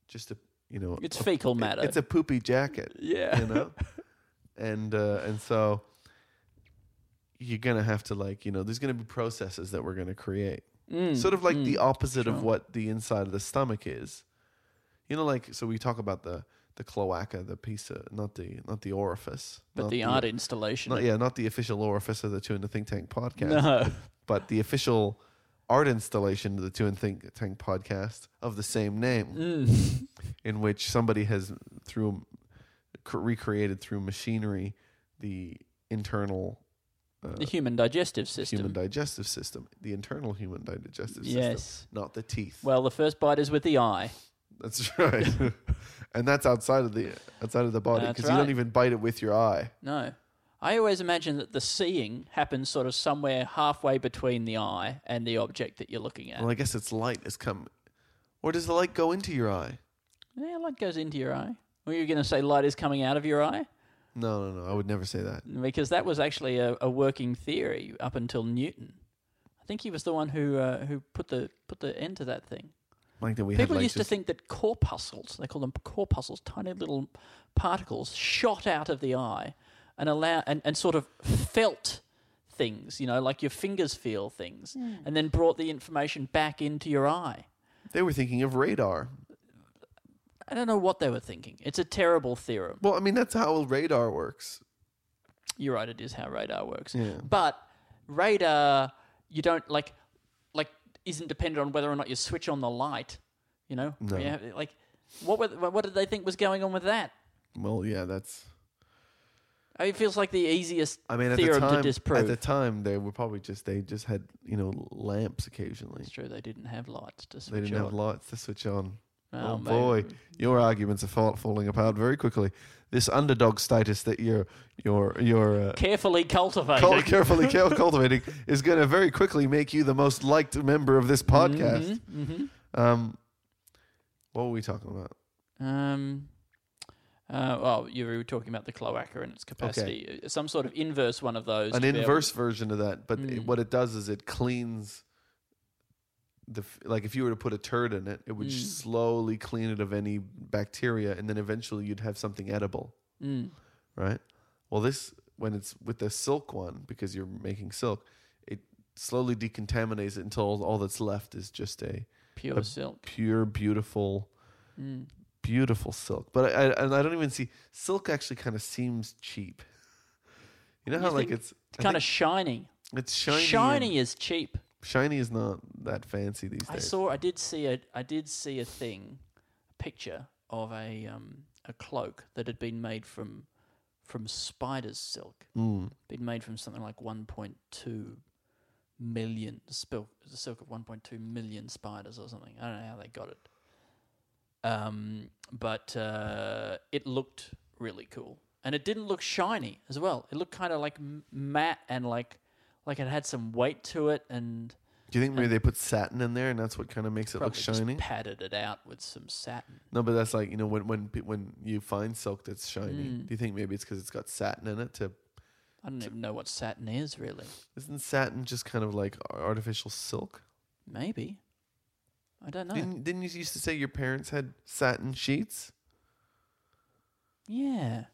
Speaker 4: just a you know
Speaker 3: It's
Speaker 4: a-
Speaker 3: fecal matter.
Speaker 4: It's a poopy jacket,
Speaker 3: yeah.
Speaker 4: you know, and uh, and so you're gonna have to like you know there's gonna be processes that we're gonna create,
Speaker 3: Mm,
Speaker 4: sort of like
Speaker 3: mm.
Speaker 4: the opposite
Speaker 3: sure.
Speaker 4: of what the inside of the stomach is. You know, like so we talk about the the cloaca, the piece of not the not the orifice,
Speaker 3: But
Speaker 4: not
Speaker 3: the art installation.
Speaker 4: not, yeah, not the official orifice of the Two in the Think Tank podcast,
Speaker 3: No.
Speaker 4: but the official art installation of the Two in Think Tank podcast of the same name,
Speaker 3: Mm.
Speaker 4: in which somebody has through recreated through machinery the internal uh,
Speaker 3: The human digestive system.
Speaker 4: human digestive system, the internal human digestive system,
Speaker 3: yes.
Speaker 4: not the teeth.
Speaker 3: Well, the first bite is with the eye.
Speaker 4: That's right. and that's outside of the outside of the body because you don't even bite it with your eye.
Speaker 3: No. I always imagine that the seeing happens sort of somewhere halfway between the eye and the object that you're looking at.
Speaker 4: Well, I guess it's light is come, or does the light go into your eye?
Speaker 3: yeah, light goes into your eye. Were you going to say light is coming out of your eye?
Speaker 4: No, no, no. I would never say that.
Speaker 3: Because that was actually a, a working theory up until Newton. I think he was the one who uh, who put the put the end to that thing.
Speaker 4: Like that we
Speaker 3: People
Speaker 4: had like
Speaker 3: used
Speaker 4: just,
Speaker 3: to think that corpuscles, they call them corpuscles, tiny little particles, shot out of the eye and allow and, and sort of felt things, you know, like your fingers feel things, and then brought the information back into your eye.
Speaker 4: they were thinking of radar.
Speaker 3: I don't know what they were thinking. It's a terrible theorem.
Speaker 4: Well, I mean that's how radar works.
Speaker 3: You're right, it is how radar works.
Speaker 4: Yeah.
Speaker 3: But radar, you don't like, like, isn't dependent on whether or not you switch on the light. You know,
Speaker 4: No.
Speaker 3: You have- like, what were, what did they think was going on with that?
Speaker 4: Well, yeah, that's
Speaker 3: It feels like the easiest
Speaker 4: I mean, at the
Speaker 3: theorem
Speaker 4: time,
Speaker 3: to disprove.
Speaker 4: at the time, they were probably just they just had you know lamps occasionally.
Speaker 3: it's true they didn't have lights to switch
Speaker 4: They didn't have lights to switch on.
Speaker 3: Oh,
Speaker 4: Oh, boy, your arguments are fall, falling apart very quickly. This underdog status that you're you're you're uh,
Speaker 3: Carefully cultivated.
Speaker 4: cul- carefully cul- cultivating is going to very quickly make you the most liked member of this podcast.
Speaker 3: hmm
Speaker 4: Um, what were we talking about?
Speaker 3: Um, uh, well, you were talking about the cloaca and its capacity. Uh, Some sort of inverse one of those.
Speaker 4: An inverse version of that, but it-
Speaker 3: Mm.
Speaker 4: what it does is it cleans the like if you were to put a turd in it, it would
Speaker 3: Mm.
Speaker 4: slowly clean it of any bacteria, and then eventually you'd have something edible,
Speaker 3: Mm.
Speaker 4: right? Well, this when it's with the silk one because you're making silk, it slowly decontaminates it until all, all that's left is just a
Speaker 3: Pure
Speaker 4: A
Speaker 3: silk.
Speaker 4: pure, beautiful,
Speaker 3: Mm.
Speaker 4: beautiful silk. But I, I and I don't even see silk. Actually, kind of seems cheap. You know
Speaker 3: You
Speaker 4: how like it's
Speaker 3: Kind of shiny.
Speaker 4: it's shiny.
Speaker 3: Shiny, is cheap.
Speaker 4: Shiny is not that fancy these days.
Speaker 3: I saw. I did see a. I did see a thing, a picture of a um a cloak that had been made from from spider's silk.
Speaker 4: Mm.
Speaker 3: Been made from something like 1.2 million the silk the silk of 1.2 million spiders or something. I don't know how they got it. Um, but uh, it looked really cool, and it didn't look shiny as well. It looked kind of like m- matte and like like it had some weight to it, and
Speaker 4: Do you think maybe they put satin in there and that's what kind of makes it look
Speaker 3: probably just
Speaker 4: shiny?
Speaker 3: padded it out with some satin.
Speaker 4: No, but that's like you know when when pe- when you find silk that's shiny.
Speaker 3: Mm.
Speaker 4: Do you think maybe it's because it's got satin in it? To
Speaker 3: I don't even know what satin is really.
Speaker 4: isn't satin just kind of like ar- artificial silk?
Speaker 3: Maybe. I don't know.
Speaker 4: Didn't didn't you used to say your parents had satin sheets?
Speaker 3: yeah.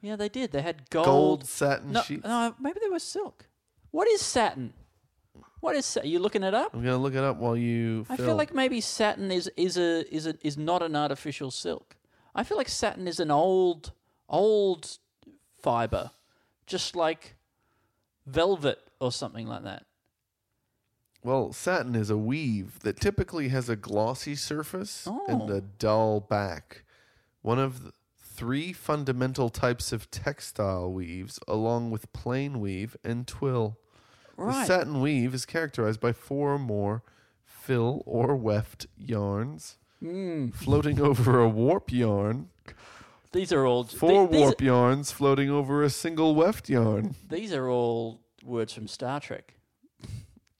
Speaker 3: Yeah, they did. They had gold.
Speaker 4: Gold, satin
Speaker 3: no,
Speaker 4: sheets.
Speaker 3: no, maybe they were silk. What is satin? What is sa- you looking it up?
Speaker 4: I'm gonna look it up while you.
Speaker 3: I feel like maybe satin is is a is a is not an artificial silk. I feel like satin is an old old fiber, just like velvet or something like that.
Speaker 4: Well, satin is a weave that typically has a glossy surface and
Speaker 3: Oh.
Speaker 4: a dull back. One of the three fundamental types of textile weaves, along with plain weave and twill. The satin weave is characterized by four or more fill or weft yarns
Speaker 3: Mm.
Speaker 4: floating over a warp yarn,
Speaker 3: These are all
Speaker 4: four
Speaker 3: these,
Speaker 4: warp yarns floating over a single weft yarn.
Speaker 3: These are all words from Star Trek.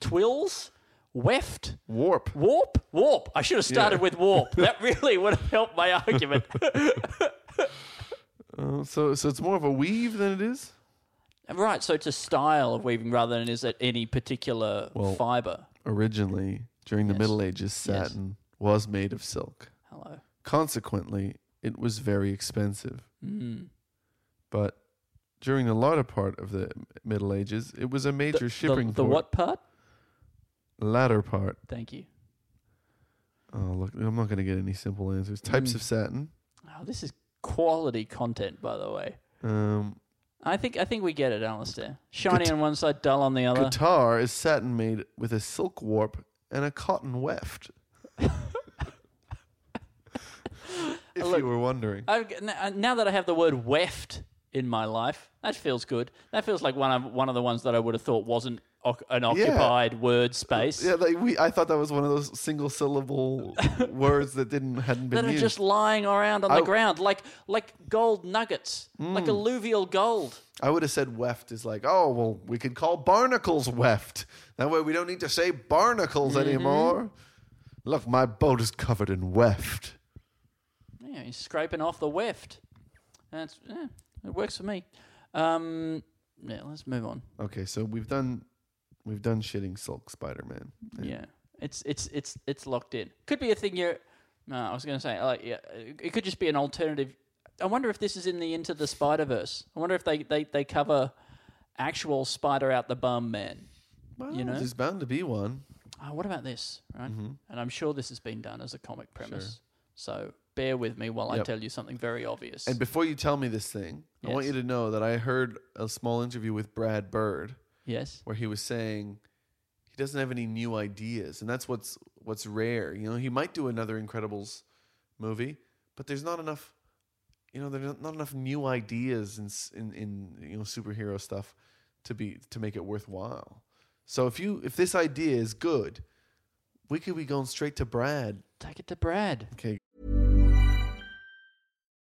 Speaker 3: Twills, weft,
Speaker 4: Warp.
Speaker 3: warp, warp. I should have started
Speaker 4: Yeah.
Speaker 3: with warp. That really would have helped my argument.
Speaker 4: Uh, so, so it's more of a weave than it is.
Speaker 3: Right. So it's a style of weaving rather than is it any particular
Speaker 4: Well,
Speaker 3: fiber.
Speaker 4: Originally, during the
Speaker 3: Yes.
Speaker 4: Middle Ages,
Speaker 3: Yes.
Speaker 4: satin was made of silk.
Speaker 3: Hello.
Speaker 4: Consequently, it was very expensive.
Speaker 3: Mm.
Speaker 4: But during the latter part of the Middle Ages, it was a major
Speaker 3: The,
Speaker 4: shipping
Speaker 3: the, the
Speaker 4: port.
Speaker 3: what part?
Speaker 4: Latter part.
Speaker 3: Thank you.
Speaker 4: Oh, look, I'm not going to get any simple answers. Types
Speaker 3: Mm.
Speaker 4: of satin.
Speaker 3: Oh, this is quality content, by the way.
Speaker 4: Um,
Speaker 3: I think I think we get it, Alistair. Shiny
Speaker 4: Guit-
Speaker 3: on one side, dull on the other.
Speaker 4: Gattar is satin made with a silk warp and a cotton weft. if
Speaker 3: Look,
Speaker 4: you were wondering.
Speaker 3: I, n- uh, now that I have the word weft in my life, that feels good. That feels like one of one of the ones that I would have thought wasn't an occupied word space.
Speaker 4: Yeah, like we. I thought that was one of those single syllable words that didn't hadn't been
Speaker 3: that are
Speaker 4: used.
Speaker 3: just lying around on
Speaker 4: I-
Speaker 3: the ground, like like gold nuggets,
Speaker 4: Mm.
Speaker 3: like alluvial gold.
Speaker 4: I would have said weft is like, oh well, we could call barnacles weft. That way we don't need to say barnacles
Speaker 3: Mm-hmm.
Speaker 4: anymore. Look, my boat is covered in weft.
Speaker 3: Yeah, he's scraping off the weft. That's yeah, it works for me. Um, yeah, let's move on.
Speaker 4: Okay, so we've done we've done shitting silk Spider Man.
Speaker 3: Yeah, it's it's it's it's locked in. Could be a thing you're. No, I was going to say like yeah, it could just be an alternative. I wonder if this is in the Into the Spider Verse. I wonder if they, they, they cover actual spider out the bum man.
Speaker 4: Well,
Speaker 3: You know?
Speaker 4: there's bound to be one.
Speaker 3: Oh, what about this? Right,
Speaker 4: Mm-hmm.
Speaker 3: and I'm sure this has been done as a comic premise. So bear with me while I tell you something very obvious.
Speaker 4: And before you tell me this thing, I want you to know that I heard a small interview with Brad Bird
Speaker 3: yes,
Speaker 4: where he was saying he doesn't have any new ideas, and that's what's what's rare. You know, he might do another Incredibles movie, but there's not enough you know, there's not enough new ideas in in in you know superhero stuff to be to make it worthwhile. So if you if this idea is good, we could be going straight to Brad.
Speaker 3: Take it to Brad.
Speaker 4: Okay,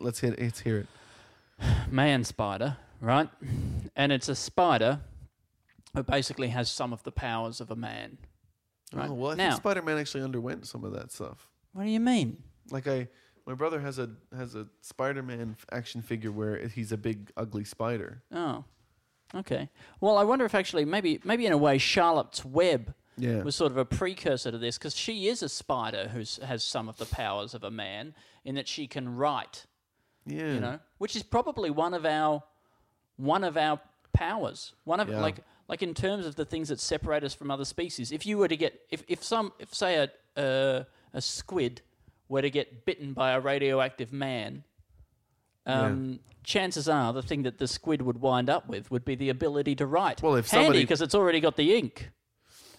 Speaker 4: let's hit let's hear it.
Speaker 3: man spider, right? And it's a spider who basically has some of the powers of a man. Right.
Speaker 4: Oh well, I
Speaker 3: now,
Speaker 4: think Spider Man actually underwent some of that stuff.
Speaker 3: what do you mean?
Speaker 4: Like I, my brother has a has a Spider Man action figure where he's a big ugly spider.
Speaker 3: Oh, okay. Well, I wonder if actually maybe maybe in a way Charlotte's Web
Speaker 4: Yeah.
Speaker 3: was sort of a precursor to this because she is a spider who has some of the powers of a man in that she can write.
Speaker 4: Yeah,
Speaker 3: You know, which is probably one of our one of our powers. One of
Speaker 4: Yeah.
Speaker 3: like like in terms of the things that separate us from other species. If you were to get if if some if say a a, a squid were to get bitten by a radioactive man, um, chances are the thing that the squid would wind up with would be the ability to write.
Speaker 4: Well, if
Speaker 3: handy
Speaker 4: somebody-
Speaker 3: because it's already got the ink.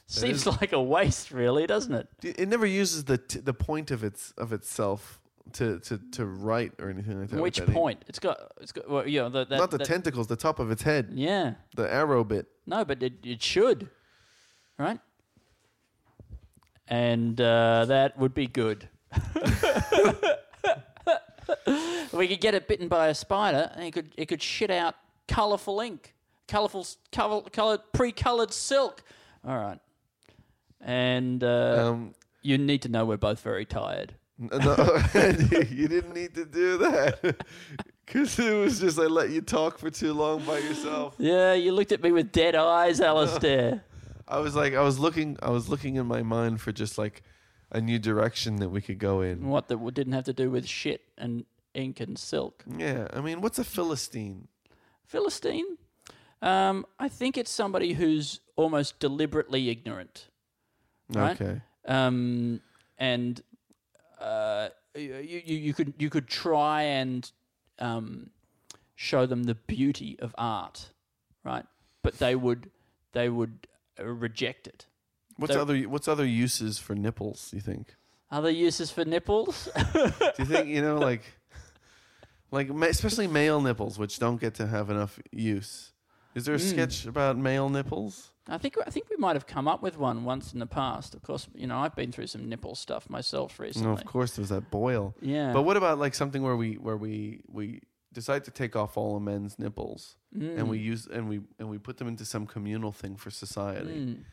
Speaker 3: Seems
Speaker 4: is-
Speaker 3: like a waste, really, doesn't it?
Speaker 4: it never uses the t- the point of its of itself to to to write or anything like that. with
Speaker 3: Which
Speaker 4: that
Speaker 3: point? It's got it's got well, you know, the, that,
Speaker 4: Not the
Speaker 3: that-
Speaker 4: tentacles, the top of its head,
Speaker 3: Yeah.
Speaker 4: the arrow bit.
Speaker 3: No, but it, it should, right? And uh, that would be good. we could get it bitten by a spider, and it could it could shit out colourful ink, colourful, color, colored, pre-colored silk. All right, and uh,
Speaker 4: Um,
Speaker 3: you need to know we're both very tired.
Speaker 4: No, you didn't need to do that because it was just I let you talk for too long by yourself.
Speaker 3: Yeah, you looked at me with dead eyes, Alistair.
Speaker 4: I was like, I was looking, I was looking in my mind for just like a new direction that we could go in.
Speaker 3: what that didn't have to do with shit and ink and silk.
Speaker 4: Yeah, I mean, what's a philistine?
Speaker 3: Philistine? Um, I think it's somebody who's almost deliberately ignorant. Right?
Speaker 4: Okay,
Speaker 3: Um, and uh, you, you, could you could try and um, show them the beauty of art, right? But they would they would uh, reject it.
Speaker 4: what's
Speaker 3: There-
Speaker 4: other what's other uses for nipples? You think?
Speaker 3: Other uses for nipples?
Speaker 4: Do you think you know like like especially male nipples, which don't get to have enough use? Is there a
Speaker 3: Hmm.
Speaker 4: sketch about male nipples?
Speaker 3: I think I think we might have come up with one once in the past. Of course, you know I've been through some nipple stuff myself recently.
Speaker 4: No, of course there's that boil.
Speaker 3: Yeah.
Speaker 4: But what about like something where we where we we decide to take off all of men's nipples and we
Speaker 3: Mm.
Speaker 4: use and we and we put them into some communal thing for society?
Speaker 3: Mm.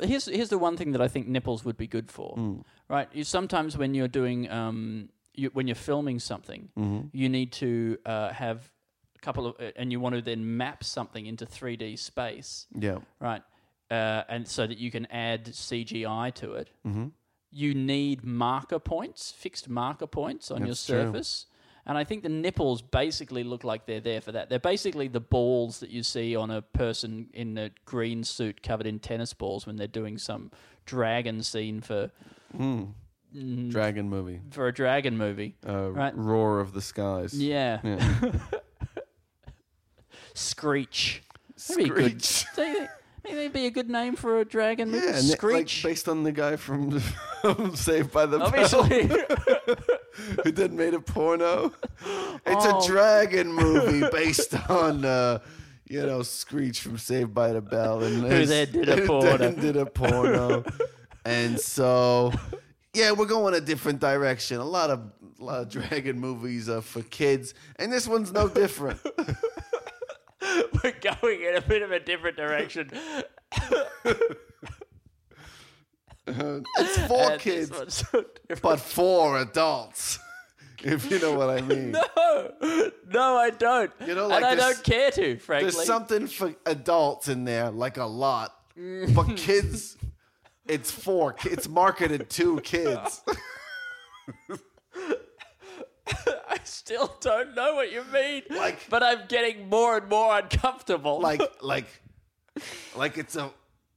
Speaker 3: Here's here's the one thing that I think nipples would be good for.
Speaker 4: Mm.
Speaker 3: Right, you sometimes when you're doing um, you, when you're filming something,
Speaker 4: Mm-hmm.
Speaker 3: you need to uh, have couple of, uh, and you want to then map something into 3D space,
Speaker 4: Yeah.
Speaker 3: right? Uh, and so that you can add CGI to it.
Speaker 4: Mm-hmm.
Speaker 3: You need marker points, fixed marker points on your
Speaker 4: That's true.
Speaker 3: surface. And I think the nipples basically look like they're there for that. They're basically the balls that you see on a person in a green suit covered in tennis balls when they're doing some dragon scene for
Speaker 4: Mm. Dragon movie.
Speaker 3: for a dragon movie.
Speaker 4: Uh,
Speaker 3: Right.
Speaker 4: Roar of the skies.
Speaker 3: Yeah.
Speaker 4: Yeah.
Speaker 3: Screech. That'd be a good.
Speaker 4: Screech.
Speaker 3: Do you think think that'd be a good name for a dragon movie?
Speaker 4: Yeah, and it- like
Speaker 3: Screech.
Speaker 4: based on the guy from, from Saved by the Bell who then made a porno. It's
Speaker 3: Oh.
Speaker 4: a dragon movie based on, uh, you know, Screech from Saved by the Bell, and
Speaker 3: Who then did a porno.
Speaker 4: then did a porno, and so yeah, we're going a different direction. A lot of a lot of dragon movies are for kids, and this one's no different.
Speaker 3: We're going in a bit of a different direction.
Speaker 4: it's for
Speaker 3: And uh,
Speaker 4: kids,
Speaker 3: so
Speaker 4: but for adults. If you know what I mean.
Speaker 3: No, no, I don't.
Speaker 4: You know, like
Speaker 3: and I don't care to, frankly.
Speaker 4: There's something for adults in there, like a lot, but kids, it's four. it's marketed to kids.
Speaker 3: still don't know what you mean.
Speaker 4: Like-
Speaker 3: but I'm getting more and more uncomfortable.
Speaker 4: like like like it's a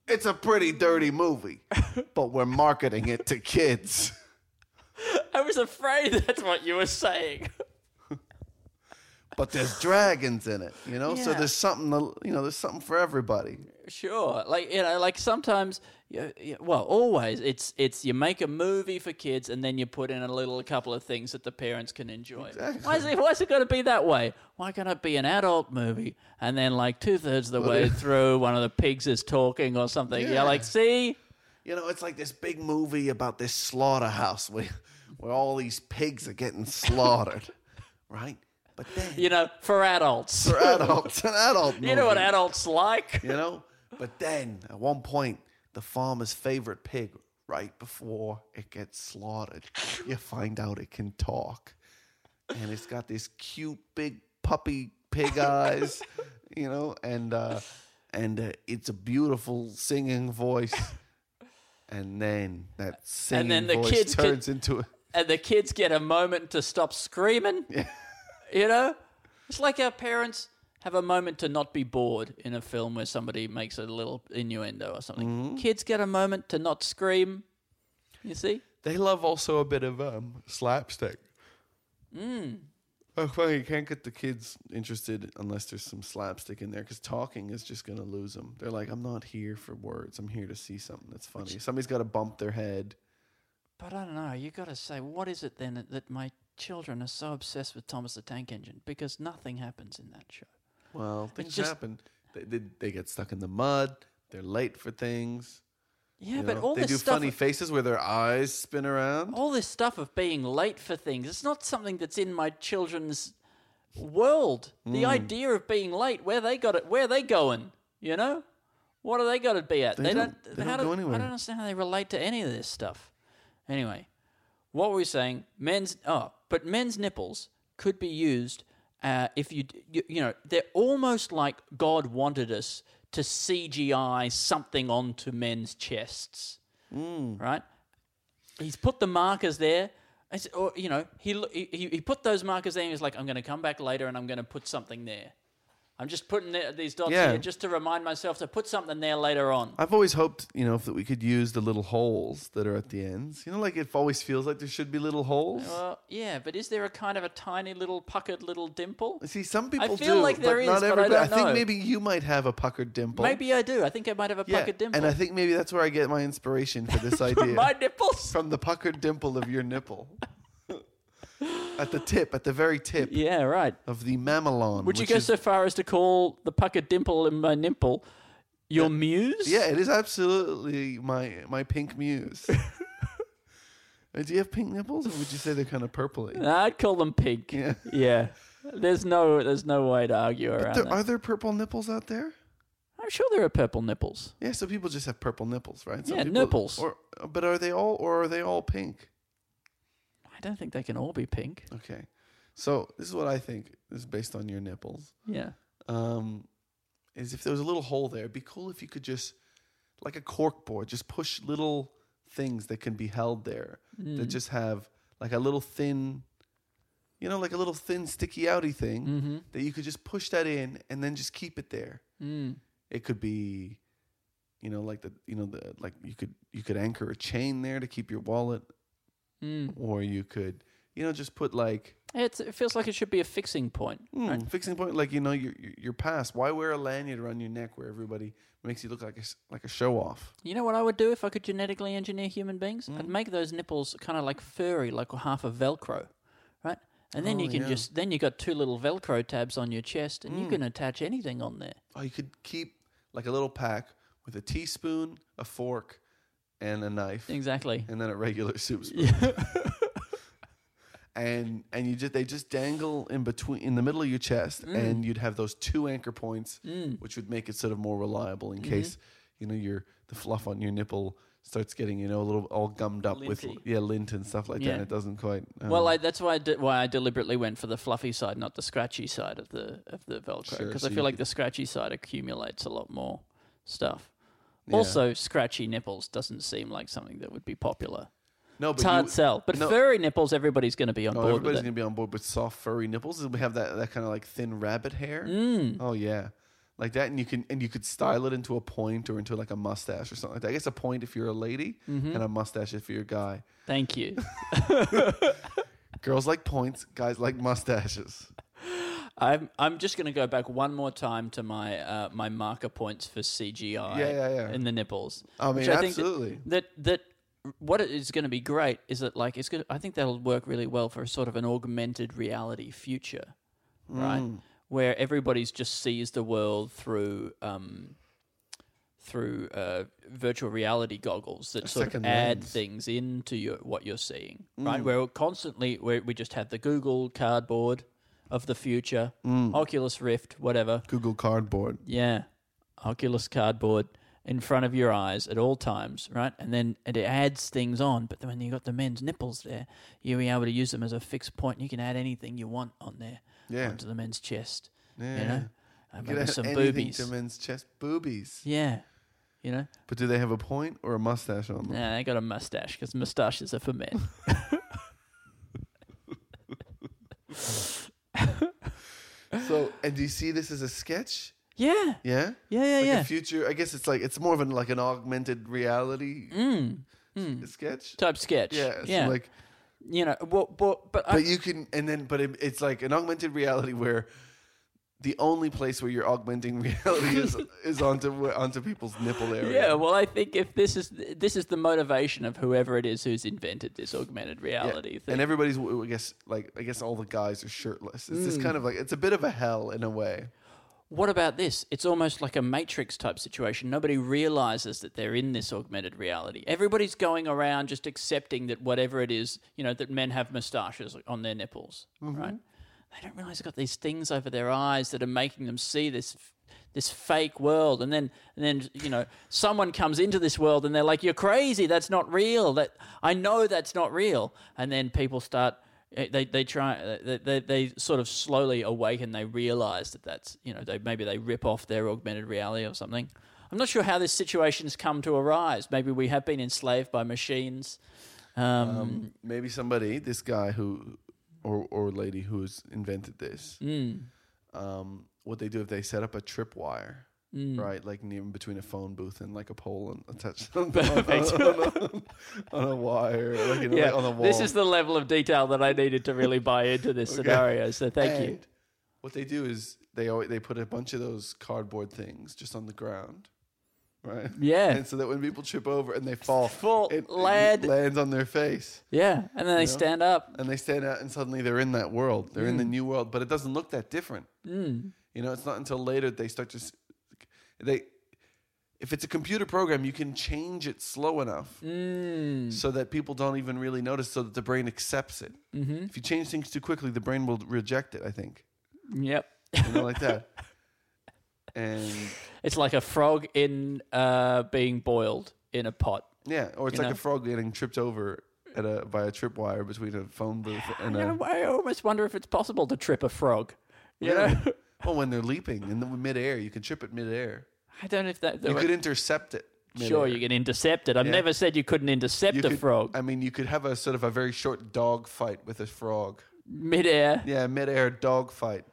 Speaker 4: it's a pretty dirty movie, but we're marketing it to kids.
Speaker 3: I was afraid that's what you were saying.
Speaker 4: But there's dragons in it, you know. So there's something, to, you know, there's something for everybody.
Speaker 3: Sure, like you know, like sometimes, you- well, always it's it's you make a movie for kids and then you put in a little a couple of things that the parents can enjoy. Why is it why is it got to be that way? Why can't it be an adult movie and then like two thirds of the way through, one of the pigs is talking or something?
Speaker 4: Yeah.
Speaker 3: You're like, see,
Speaker 4: You know, it's like this big movie about this slaughterhouse where where all these pigs are getting slaughtered, right? But then
Speaker 3: you know, for adults,
Speaker 4: for adults, an adult movie.
Speaker 3: you know what adults like.
Speaker 4: you know. But then at one point, the farmer's favorite pig, right before it gets slaughtered, you find out it can talk, and it's got this cute big puppy pig eyes, you know, and uh, and uh, it's a beautiful singing voice. And then that singing
Speaker 3: then the
Speaker 4: voice
Speaker 3: kids
Speaker 4: turns into a
Speaker 3: and the kids get a moment to stop screaming. You know? It's like our parents have a moment to not be bored in a film where somebody makes a little innuendo or something.
Speaker 4: Mm-hmm.
Speaker 3: Kids get a moment to not scream. You see?
Speaker 4: They love also a bit of um, slapstick. Mm. Oh, well, you can't get the kids interested unless there's some slapstick in there because talking is just going to lose them. They're like, I'm not here for words. I'm here to see something that's funny. Somebody's got to bump their head.
Speaker 3: But I don't know. You got to say, what is it then that, that my children are so obsessed with Thomas the Tank Engine? Because nothing happens in that show.
Speaker 4: Well, things
Speaker 3: just-
Speaker 4: happen. They, they, they get stuck in the mud. They're late for things.
Speaker 3: Yeah,
Speaker 4: you
Speaker 3: but
Speaker 4: know.
Speaker 3: all
Speaker 4: they
Speaker 3: this
Speaker 4: do
Speaker 3: stuff.
Speaker 4: funny faces where their eyes spin around.
Speaker 3: all this stuff of being late for things it's not something that's in my children's world
Speaker 4: Hmm.
Speaker 3: the idea of being late where they got it where they going you know what are they got to be at
Speaker 4: They don't- they
Speaker 3: how
Speaker 4: don't go
Speaker 3: do- i don't understand how they relate to any of this stuff anyway what were we saying men's oh but men's nipples could be used uh, if you, you you know they're almost like god wanted us to cgi something onto men's chests
Speaker 4: Hmm.
Speaker 3: right he's put the markers there. Or you know, he, he he he put those markers there. and He's like, I'm going to come back later, and I'm going to put something there. I'm just putting the- these dots
Speaker 4: Yeah.
Speaker 3: here just to remind myself to put something there later on.
Speaker 4: I've always hoped, you know, that we could use the little holes that are at the ends. You know, like it always feels like there should be little holes.
Speaker 3: Well, yeah, but is there a kind of a tiny little puckered little dimple?
Speaker 4: See, some people I
Speaker 3: feel
Speaker 4: do,
Speaker 3: like there
Speaker 4: but
Speaker 3: is,
Speaker 4: not
Speaker 3: but I
Speaker 4: everybody.
Speaker 3: don't
Speaker 4: think
Speaker 3: know.
Speaker 4: maybe you might have a puckered dimple.
Speaker 3: Maybe I do. I think I might have a
Speaker 4: yeah,
Speaker 3: puckered dimple.
Speaker 4: and I think maybe that's where I get my inspiration for this idea
Speaker 3: my nipples.
Speaker 4: from the puckered dimple of your nipple at the tip, at the very tip
Speaker 3: yeah, right.
Speaker 4: of the mamelon.
Speaker 3: Would you
Speaker 4: which
Speaker 3: go
Speaker 4: is-
Speaker 3: so far as to call the puckered dimple in my nipple your muse?
Speaker 4: Yeah, it is absolutely my my pink muse. Uh, Do you have pink nipples, or would you say they're kind of purpley?
Speaker 3: Nah, I'd call them pink.
Speaker 4: Yeah.
Speaker 3: yeah. There's no, there's no way to argue around
Speaker 4: There,
Speaker 3: that.
Speaker 4: are there purple nipples out there?
Speaker 3: I'm sure there are purple nipples.
Speaker 4: Yeah, so people just have purple nipples, right? Some
Speaker 3: Yeah,
Speaker 4: people-
Speaker 3: nipples.
Speaker 4: Or, but are they all, or are they all pink?
Speaker 3: I don't think they can all be pink.
Speaker 4: Okay, so this is what I think. This is based on your nipples.
Speaker 3: Yeah.
Speaker 4: Um, is if there was a little hole there, it'd be cool if you could just, like a cork board, just push little things that can be held there
Speaker 3: Mm.
Speaker 4: that just have like a little thin, you know, like a little thin sticky outy thing
Speaker 3: Mm-hmm.
Speaker 4: that you could just push that in and then just keep it there.
Speaker 3: Mm.
Speaker 4: It could be, you know, like the, you know, the like you could you could anchor a chain there to keep your wallet,
Speaker 3: Mm.
Speaker 4: or you could, you know, just put like
Speaker 3: It's, it feels like it should be a fixing point.
Speaker 4: Hmm,
Speaker 3: right?
Speaker 4: fixing point, like you know, your your- past. Why wear a lanyard around your neck where everybody makes you look like a like a show off?
Speaker 3: You know what I would do if I could genetically engineer human beings?
Speaker 4: Mm.
Speaker 3: I'd make those nipples kind of like furry, like half a Velcro, right? And then
Speaker 4: Oh,
Speaker 3: you can
Speaker 4: yeah.
Speaker 3: just then you got two little Velcro tabs on your chest, and
Speaker 4: Mm.
Speaker 3: you can attach anything on there.
Speaker 4: Oh, you could keep like a little pack with a teaspoon, a fork, and a knife,
Speaker 3: Exactly.
Speaker 4: and then a regular soup spoon. and and you just they just dangle in between in the middle of your chest,
Speaker 3: Mm.
Speaker 4: and you'd have those two anchor points, which would make it sort of more reliable
Speaker 3: Mm-hmm.
Speaker 4: in case you know your the fluff on your nipple starts getting you know a little all gummed up with yeah lint and stuff like that. And it doesn't quite. Um,
Speaker 3: Well, I, that's why I di- why I deliberately went for the fluffy side, not the scratchy side of the of the Velcro,
Speaker 4: Sure,
Speaker 3: because
Speaker 4: so
Speaker 3: I feel like the scratchy side accumulates a lot more stuff.
Speaker 4: Yeah.
Speaker 3: Also, scratchy nipples doesn't seem like something that would be popular.
Speaker 4: No,
Speaker 3: it's hard
Speaker 4: you-
Speaker 3: sell. But
Speaker 4: no.
Speaker 3: furry nipples, everybody's going to be on
Speaker 4: No,
Speaker 3: board
Speaker 4: everybody's gonna be on board with soft furry nipples. We have that that kind of like thin rabbit hair.
Speaker 3: Mm.
Speaker 4: Oh yeah, like that, and you can and you could style it into a point or into like a mustache or something like that. I guess a point if you're a lady,
Speaker 3: Mm-hmm.
Speaker 4: and a mustache if you're a guy.
Speaker 3: Thank you.
Speaker 4: Girls like points, guys like mustaches.
Speaker 3: I'm I'm just going to go back one more time to my uh, my marker points for CGI
Speaker 4: Yeah, yeah, yeah.
Speaker 3: in the nipples.
Speaker 4: I mean,
Speaker 3: which think that-
Speaker 4: absolutely.
Speaker 3: That, that what is going to be great is that like it's going I think that'll work really well for sort of an augmented reality future, right?
Speaker 4: Mm.
Speaker 3: Where everybody's just sees the world through um, through uh, virtual reality goggles that sort of add
Speaker 4: lens.
Speaker 3: things into your what you're seeing,
Speaker 4: Mm.
Speaker 3: right? Where we're constantly where we just have the Google Cardboard of the future,
Speaker 4: Mm.
Speaker 3: Oculus Rift, whatever.
Speaker 4: Google Cardboard.
Speaker 3: Yeah, Oculus Cardboard in front of your eyes at all times, right? And then and it adds things on. But then when you got the men's nipples there, you'll be able to use them as a fixed point. You can add anything you want on there,
Speaker 4: Yeah.
Speaker 3: onto the men's chest.
Speaker 4: Yeah.
Speaker 3: You know, Uh,
Speaker 4: You could
Speaker 3: maybe
Speaker 4: add
Speaker 3: some
Speaker 4: anything
Speaker 3: boobies.
Speaker 4: to men's chest boobies.
Speaker 3: Yeah, you know.
Speaker 4: But do they have a point or a mustache on them?
Speaker 3: Nah, they got a mustache because mustaches are for men.
Speaker 4: So, and do you see this as a sketch?
Speaker 3: yeah,
Speaker 4: Yeah.
Speaker 3: yeah, yeah,
Speaker 4: Like
Speaker 3: yeah.
Speaker 4: a future. I guess it's like it's more of an like an augmented reality
Speaker 3: mm,
Speaker 4: s- sketch.
Speaker 3: type sketch.
Speaker 4: Yeah. so
Speaker 3: yeah.
Speaker 4: Like,
Speaker 3: you know, what, but, I,
Speaker 4: but you can, and then, but it, it's like an augmented reality where the only place where you're augmenting reality is is onto onto people's nipple area.
Speaker 3: Yeah, well, I think if this is this is the motivation of whoever it is who's invented this augmented
Speaker 4: Yeah.
Speaker 3: reality thing.
Speaker 4: And everybody's, I guess, like I guess all the guys are shirtless. It's
Speaker 3: Mm.
Speaker 4: just kind of like it's a bit of a hell in a way.
Speaker 3: what about this? It's almost like a Matrix type situation. Nobody realizes that they're in this augmented reality. Everybody's going around just accepting that whatever it is, you know, that men have moustaches on their nipples,
Speaker 4: Mm-hmm.
Speaker 3: right? They don't realize they've got these things over their eyes that are making them see this this fake world. And then and then you know someone comes into this world and they're like you're crazy. That's not real. That I know that's not real. And then people start eh, they they try they, they, they sort of slowly awaken. They realize that that's you know they maybe they rip off their augmented reality or something. I'm not sure how this situation's come to arise. Maybe we have been enslaved by machines. Um,
Speaker 4: Maybe somebody, this guy who, or or lady who's invented this,
Speaker 3: mm,
Speaker 4: um, what they do if they set up a tripwire,
Speaker 3: mm.
Speaker 4: right, like near between a phone booth and like a pole and attached on, on, on, a, on a wire, like, you know,
Speaker 3: yeah,
Speaker 4: like on a wall.
Speaker 3: this is the level of detail that I needed to really buy into this
Speaker 4: Okay.
Speaker 3: scenario. So thank you.
Speaker 4: What they do is they always, they put a bunch of those cardboard things just on the ground, right?
Speaker 3: Yeah.
Speaker 4: And so that when people trip over and they fall,
Speaker 3: Fall-
Speaker 4: it,
Speaker 3: land.
Speaker 4: it lands on their face.
Speaker 3: Yeah, and then they
Speaker 4: know?
Speaker 3: stand up.
Speaker 4: and they stand out and suddenly they're in that world they're
Speaker 3: Mm.
Speaker 4: in the new world but it doesn't look that different you know it's not until later they start to they if it's a computer program you can change it slow enough
Speaker 3: Mm.
Speaker 4: so that people don't even really notice so that the brain accepts it
Speaker 3: Mm-hmm.
Speaker 4: if you change things too quickly the brain will reject it i think
Speaker 3: Yep.
Speaker 4: you know like that and
Speaker 3: It's like a frog in uh, being boiled in a pot.
Speaker 4: yeah or it's
Speaker 3: You
Speaker 4: like
Speaker 3: know?
Speaker 4: a frog getting tripped over at a by a tripwire between a phone booth and
Speaker 3: You
Speaker 4: a
Speaker 3: know, I almost wonder if it's possible to trip a frog. You
Speaker 4: Yeah.
Speaker 3: know?
Speaker 4: well when they're leaping in the midair you can trip it midair
Speaker 3: I don't know if that.
Speaker 4: You could intercept it.
Speaker 3: sure, you can intercept it. I've
Speaker 4: Yeah.
Speaker 3: never said you couldn't intercept
Speaker 4: You
Speaker 3: a
Speaker 4: could-
Speaker 3: frog
Speaker 4: I mean, you could have a sort of a very short dog fight with a frog.
Speaker 3: midair.
Speaker 4: Yeah, midair dog fight.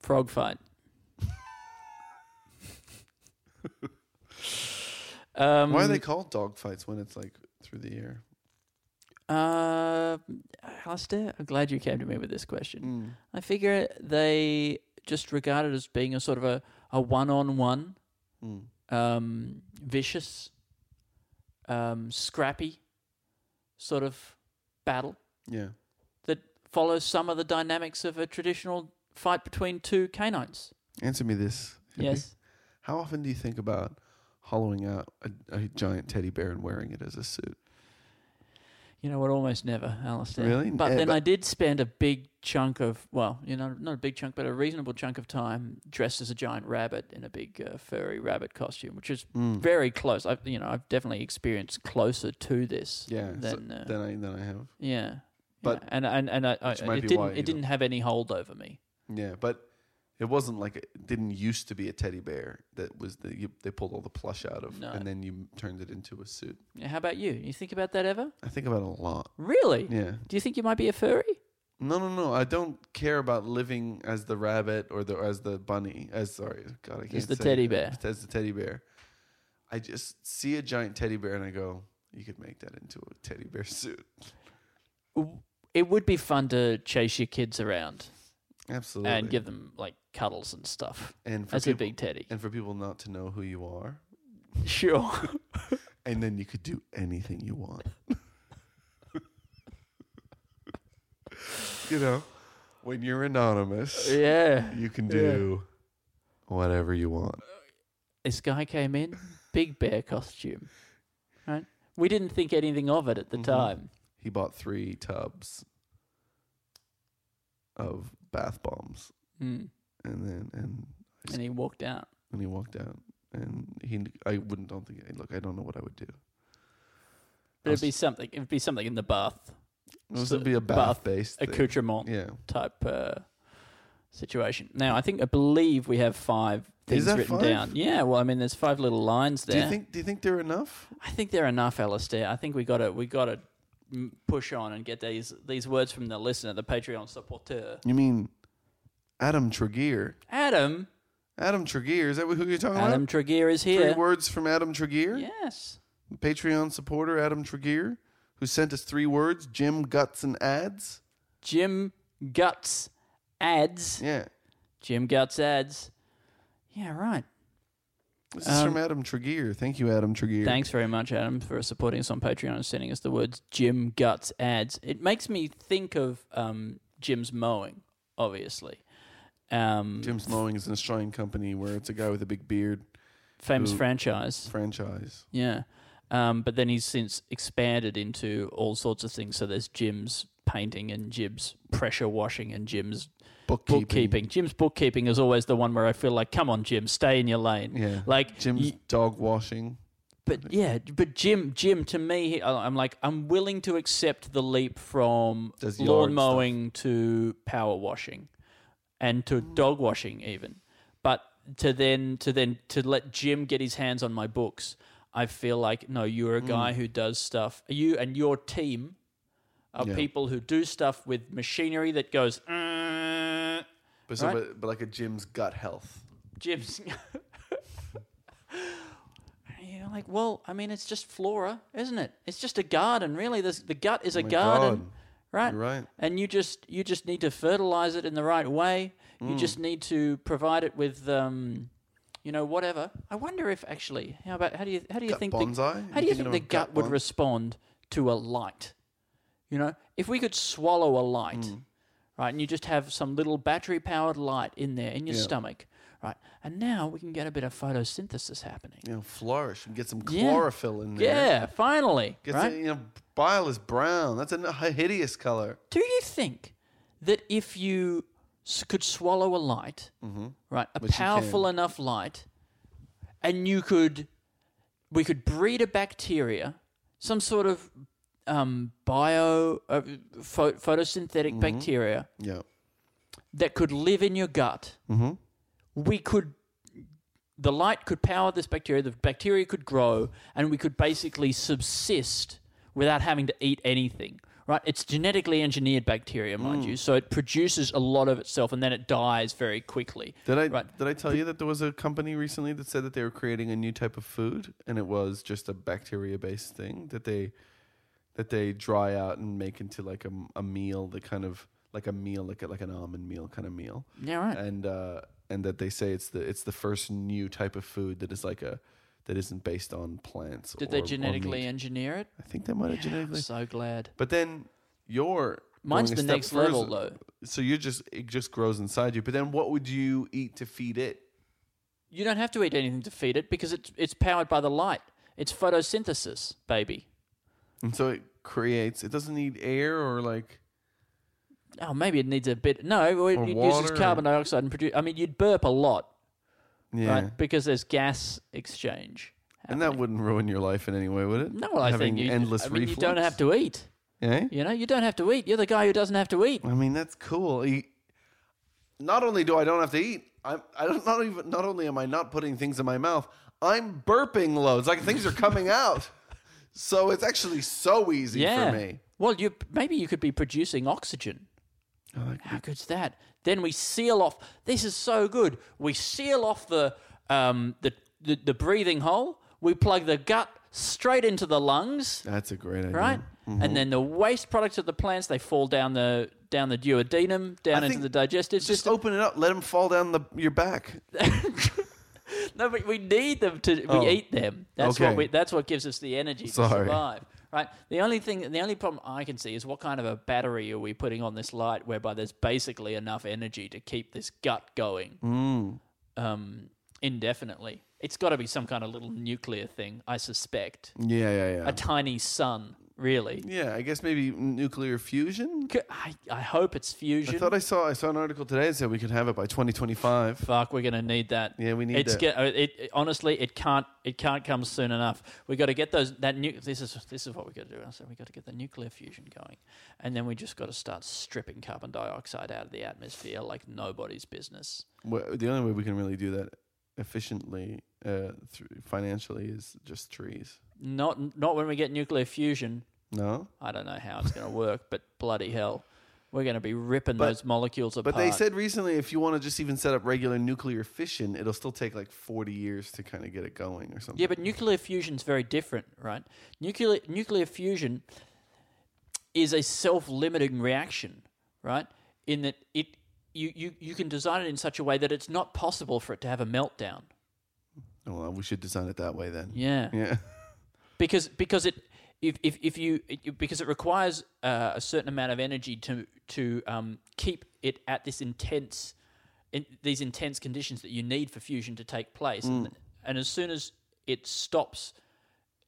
Speaker 3: Frog fight. Um,
Speaker 4: Why are they called dog fights when it's like through the air?
Speaker 3: Uh, Alistair, I'm glad you came to me with this question.
Speaker 4: Mm.
Speaker 3: I figure they just regard it as being a sort of a, a one-on-one,
Speaker 4: Mm.
Speaker 3: um, vicious, um, scrappy sort of battle
Speaker 4: Yeah.
Speaker 3: that follows some of the dynamics of a traditional fight between two canines.
Speaker 4: Answer me this.
Speaker 3: Yes.
Speaker 4: How often do you think about hollowing out a, a giant teddy bear and wearing it as a suit?
Speaker 3: You know what? Almost never, Alistair.
Speaker 4: Really?
Speaker 3: But
Speaker 4: Eh,
Speaker 3: then
Speaker 4: but-
Speaker 3: I did spend a big chunk of, well, you know, not a big chunk, but a reasonable chunk of time dressed as a giant rabbit in a big uh, furry rabbit costume, which is
Speaker 4: Mm.
Speaker 3: very close. I've, you know, I've definitely experienced closer to this
Speaker 4: Yeah. so-
Speaker 3: than, uh,
Speaker 4: than I than I have.
Speaker 3: yeah.
Speaker 4: But-
Speaker 3: yeah. and and and I, I, it didn't it didn't have any hold over me.
Speaker 4: Yeah, but It wasn't like it didn't used to be a teddy bear that was the you, they pulled all the plush out of
Speaker 3: No.
Speaker 4: and then you turned it into a suit.
Speaker 3: Yeah, How about you? You think about that ever?
Speaker 4: I think about it a lot.
Speaker 3: Really?
Speaker 4: Yeah.
Speaker 3: Do you think you might be a furry?
Speaker 4: No, no, no. I don't care about living as the rabbit or the as the bunny. As sorry, God, I can't
Speaker 3: the
Speaker 4: say
Speaker 3: teddy
Speaker 4: it.
Speaker 3: bear.
Speaker 4: As the teddy bear. I just see a giant teddy bear and I go, you could make that into a teddy bear suit.
Speaker 3: It would be fun to chase your kids around
Speaker 4: Absolutely.
Speaker 3: and give them like cuddles and stuff
Speaker 4: and for
Speaker 3: as a
Speaker 4: people,
Speaker 3: big teddy.
Speaker 4: and for people not to know who you are,
Speaker 3: Sure.
Speaker 4: and then you could do anything you want. you know, when you're anonymous,
Speaker 3: yeah.
Speaker 4: you can do whatever you want.
Speaker 3: This guy came in, big bear costume. Right? We didn't think anything of it at the
Speaker 4: Mhm.
Speaker 3: time.
Speaker 4: He bought three tubs of bath bombs,
Speaker 3: Mm.
Speaker 4: and then and
Speaker 3: And he walked out.
Speaker 4: and he walked out. And he, I wouldn't, don't think. Look, I don't know what I would do.
Speaker 3: But it'd be something. It'd be something in the bath
Speaker 4: This would be a
Speaker 3: bath
Speaker 4: bath based
Speaker 3: accoutrement
Speaker 4: Yeah.
Speaker 3: type uh, situation. Now, I think I believe we have five things written
Speaker 4: five?
Speaker 3: down. Yeah. Well, I mean, there's five little lines there.
Speaker 4: Do you think? Do you think they're enough?
Speaker 3: I think they're enough, Alistair. I think we got to we got to push on and get these these words from the listener, the Patreon supporter.
Speaker 4: You mean Adam Tregear?
Speaker 3: Adam,
Speaker 4: Adam Tregear is that who you're talking
Speaker 3: Adam
Speaker 4: about?
Speaker 3: Adam Tregear is here.
Speaker 4: Three words from Adam Tregear,
Speaker 3: Yes.
Speaker 4: Patreon supporter Adam Tregear, who sent us three words: Jim Guts and ads.
Speaker 3: Jim Guts ads.
Speaker 4: Yeah,
Speaker 3: Jim Guts ads. Yeah, right.
Speaker 4: This is
Speaker 3: Um,
Speaker 4: from Adam Tregear. Thank you, Adam Tregear.
Speaker 3: Thanks very much, Adam, for supporting us on Patreon and sending us the words Jim Guts ads. It makes me think of um, Jim's mowing, obviously. Um,
Speaker 4: Jim's Mowing is an Australian company where it's a guy with a big beard
Speaker 3: famous
Speaker 4: who-
Speaker 3: franchise.
Speaker 4: franchise.
Speaker 3: Yeah. Um, but then he's since expanded into all sorts of things. So there's Jim's painting and Jim's pressure washing and Jim's
Speaker 4: Bookkeeping.
Speaker 3: bookkeeping. Jim's bookkeeping is always the one where I feel like, come on, Jim, stay in your lane.
Speaker 4: Yeah.
Speaker 3: Like
Speaker 4: Jim's
Speaker 3: y-
Speaker 4: dog washing.
Speaker 3: but yeah, but Jim, Jim, to me, I- I'm like, I'm willing to accept the leap from
Speaker 4: Does
Speaker 3: lawn
Speaker 4: stuff.
Speaker 3: mowing to power washing, and to dog washing even. But to then to then to let Jim get his hands on my books, I feel like no, you're a
Speaker 4: Mm.
Speaker 3: guy who does stuff. You and your team are
Speaker 4: Yeah.
Speaker 3: people who do stuff with machinery that goes. "Uh,"
Speaker 4: But, so,
Speaker 3: Right.
Speaker 4: but, but like a Jim's gut health.
Speaker 3: Jim's. You're like, well, I mean, it's just flora, isn't it? It's just a garden, really. There's, the gut is a
Speaker 4: Oh my
Speaker 3: garden,
Speaker 4: God.
Speaker 3: right?
Speaker 4: You're right.
Speaker 3: And you just you just need to fertilize it in the right way.
Speaker 4: Mm.
Speaker 3: You just need to provide it with, um, you know, whatever. I wonder if actually, how about how do you how do you
Speaker 4: Gut
Speaker 3: think
Speaker 4: bonsai?
Speaker 3: the, how do you
Speaker 4: thinking
Speaker 3: think the gut, would respond to a light? You know, if we could swallow a light,
Speaker 4: Mm.
Speaker 3: right, and you just have some little battery powered light in there in your
Speaker 4: Yeah.
Speaker 3: stomach, right, and now we can get a bit of photosynthesis happening.
Speaker 4: You know, flourish and get some
Speaker 3: Yeah.
Speaker 4: chlorophyll in there.
Speaker 3: Yeah, finally,
Speaker 4: Get
Speaker 3: right?
Speaker 4: some, you know, bile is brown. That's a hideous color.
Speaker 3: Do you think that if you could swallow a light, right, a
Speaker 4: Mm-hmm. Which
Speaker 3: powerful enough light, and you could, we could breed a bacteria, some sort of um, bio uh, pho- photosynthetic
Speaker 4: Mm-hmm.
Speaker 3: bacteria
Speaker 4: Yeah.
Speaker 3: that could live in your gut.
Speaker 4: Mm-hmm.
Speaker 3: We could. The light could power this bacteria. The bacteria could grow, and we could basically subsist without having to eat anything. Right? It's genetically engineered bacteria,
Speaker 4: Mm.
Speaker 3: mind you, so it produces a lot of itself, and then it dies very quickly.
Speaker 4: Did I
Speaker 3: Right.
Speaker 4: did I tell you that there was a company recently that said that they were creating a new type of food and it was just a bacteria based thing that they that they dry out and make into like a, a meal that kind of like a meal like a, like an almond meal kind of meal
Speaker 3: Yeah, right.
Speaker 4: and uh, and that they say it's the it's the first new type of food that is like a that isn't based on plants.
Speaker 3: Did
Speaker 4: or-
Speaker 3: they genetically engineer it?
Speaker 4: I think they might have
Speaker 3: I'm
Speaker 4: genetically.
Speaker 3: so glad.
Speaker 4: But then you're
Speaker 3: Mine's the next level, though.
Speaker 4: So you just it just grows inside you. But then what would you eat to feed it?
Speaker 3: You don't have to eat anything to feed it because it's it's powered by the light. It's photosynthesis, baby.
Speaker 4: And so it creates. It doesn't need air or like.
Speaker 3: Oh, maybe it needs a bit. No, it, it uses
Speaker 4: water
Speaker 3: carbon dioxide and produce. I mean, you'd burp a lot,
Speaker 4: Yeah.
Speaker 3: right? Because there's gas exchange.
Speaker 4: And that wouldn't ruin your life in any way, would it?
Speaker 3: No, well, I
Speaker 4: Having
Speaker 3: think you,
Speaker 4: endless
Speaker 3: I mean,
Speaker 4: reflux.
Speaker 3: you don't have to eat.
Speaker 4: Yeah.
Speaker 3: You know, you don't have to eat. You're the guy who doesn't have to eat.
Speaker 4: I mean, that's cool. You- not only do I don't have to eat, I'm I don't not even not only am I not putting things in my mouth, I'm burping loads. Like things are coming out. So it's actually so easy
Speaker 3: yeah.
Speaker 4: for me.
Speaker 3: Well, you maybe you could be producing oxygen.
Speaker 4: Oh,
Speaker 3: How good's that? Then we seal off. This is so good. We seal off the um, the, the the breathing hole. We plug the gut straight into the lungs,
Speaker 4: That's a great idea.
Speaker 3: right?
Speaker 4: Mm-hmm.
Speaker 3: And then the waste products of the plants they fall down the down the duodenum, down
Speaker 4: I
Speaker 3: into
Speaker 4: think
Speaker 3: the digestive
Speaker 4: Just
Speaker 3: system.
Speaker 4: open it up, let them fall down the your back.
Speaker 3: No, but we need them to. We
Speaker 4: Oh.
Speaker 3: eat them. That's
Speaker 4: Okay.
Speaker 3: what we. That's what gives us the energy to survive. Right. The only thing, the only problem I can see is what kind of a battery are we putting on this light, whereby there's basically enough energy to keep this gut going
Speaker 4: Mm.
Speaker 3: um, indefinitely. It's got to be some kind of little nuclear thing, I suspect.
Speaker 4: Yeah, yeah, yeah.
Speaker 3: A tiny sun, really.
Speaker 4: yeah, I guess maybe nuclear fusion.
Speaker 3: C- I, I hope it's fusion.
Speaker 4: I thought I saw I saw an article today that said we could have it by 2025.
Speaker 3: Fuck, we're gonna need that.
Speaker 4: Yeah, we need
Speaker 3: it's
Speaker 4: that.
Speaker 3: Get, uh, it, it- honestly, it can't. It can't come soon enough. We got to get those. That nu- This is this is what we got to do. So we got to get the nuclear fusion going, and then we just got to start stripping carbon dioxide out of the atmosphere like nobody's business.
Speaker 4: Well, the only way we can really do that efficiently uh, financially is just trees.
Speaker 3: Not not when we get nuclear fusion.
Speaker 4: No,
Speaker 3: I don't know how it's going to work, but bloody hell, we're going to be ripping
Speaker 4: But-
Speaker 3: those molecules apart.
Speaker 4: but they said recently if you want to just even set up regular nuclear fission, it'll still take like 40 years to kind of get it going or something.
Speaker 3: Yeah, but nuclear fusion is very different, right? Nuclear nuclear fusion is a self-limiting reaction, right? In that it you, you, you can design it in such a way that it's not possible for it to have a meltdown.
Speaker 4: well, we should design it that way then.
Speaker 3: Yeah.
Speaker 4: Yeah.
Speaker 3: Because because it if, if, if you it, because it requires uh, a certain amount of energy to to um, keep it at this intense in these intense conditions that you need for fusion to take place, and, and as soon as it stops,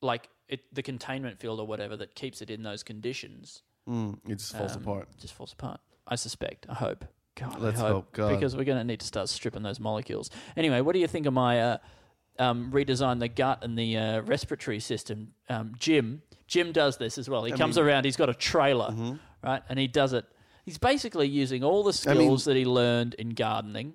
Speaker 3: like it, the containment field or whatever that keeps it in those conditions,
Speaker 4: Mm, it just falls
Speaker 3: um,
Speaker 4: apart.
Speaker 3: Just falls apart. I suspect. I hope. God,
Speaker 4: Let's
Speaker 3: I hope,
Speaker 4: hope, God.
Speaker 3: because we're going to need to start stripping those molecules. Anyway, what do you think of my uh, um, redesign the gut and the uh, respiratory system? Um, Jim, Jim does this as well. He comes around. He's got a trailer,
Speaker 4: Mm-hmm.
Speaker 3: right, and he does it. He's basically using all the skills
Speaker 4: mean-
Speaker 3: that he learned in gardening.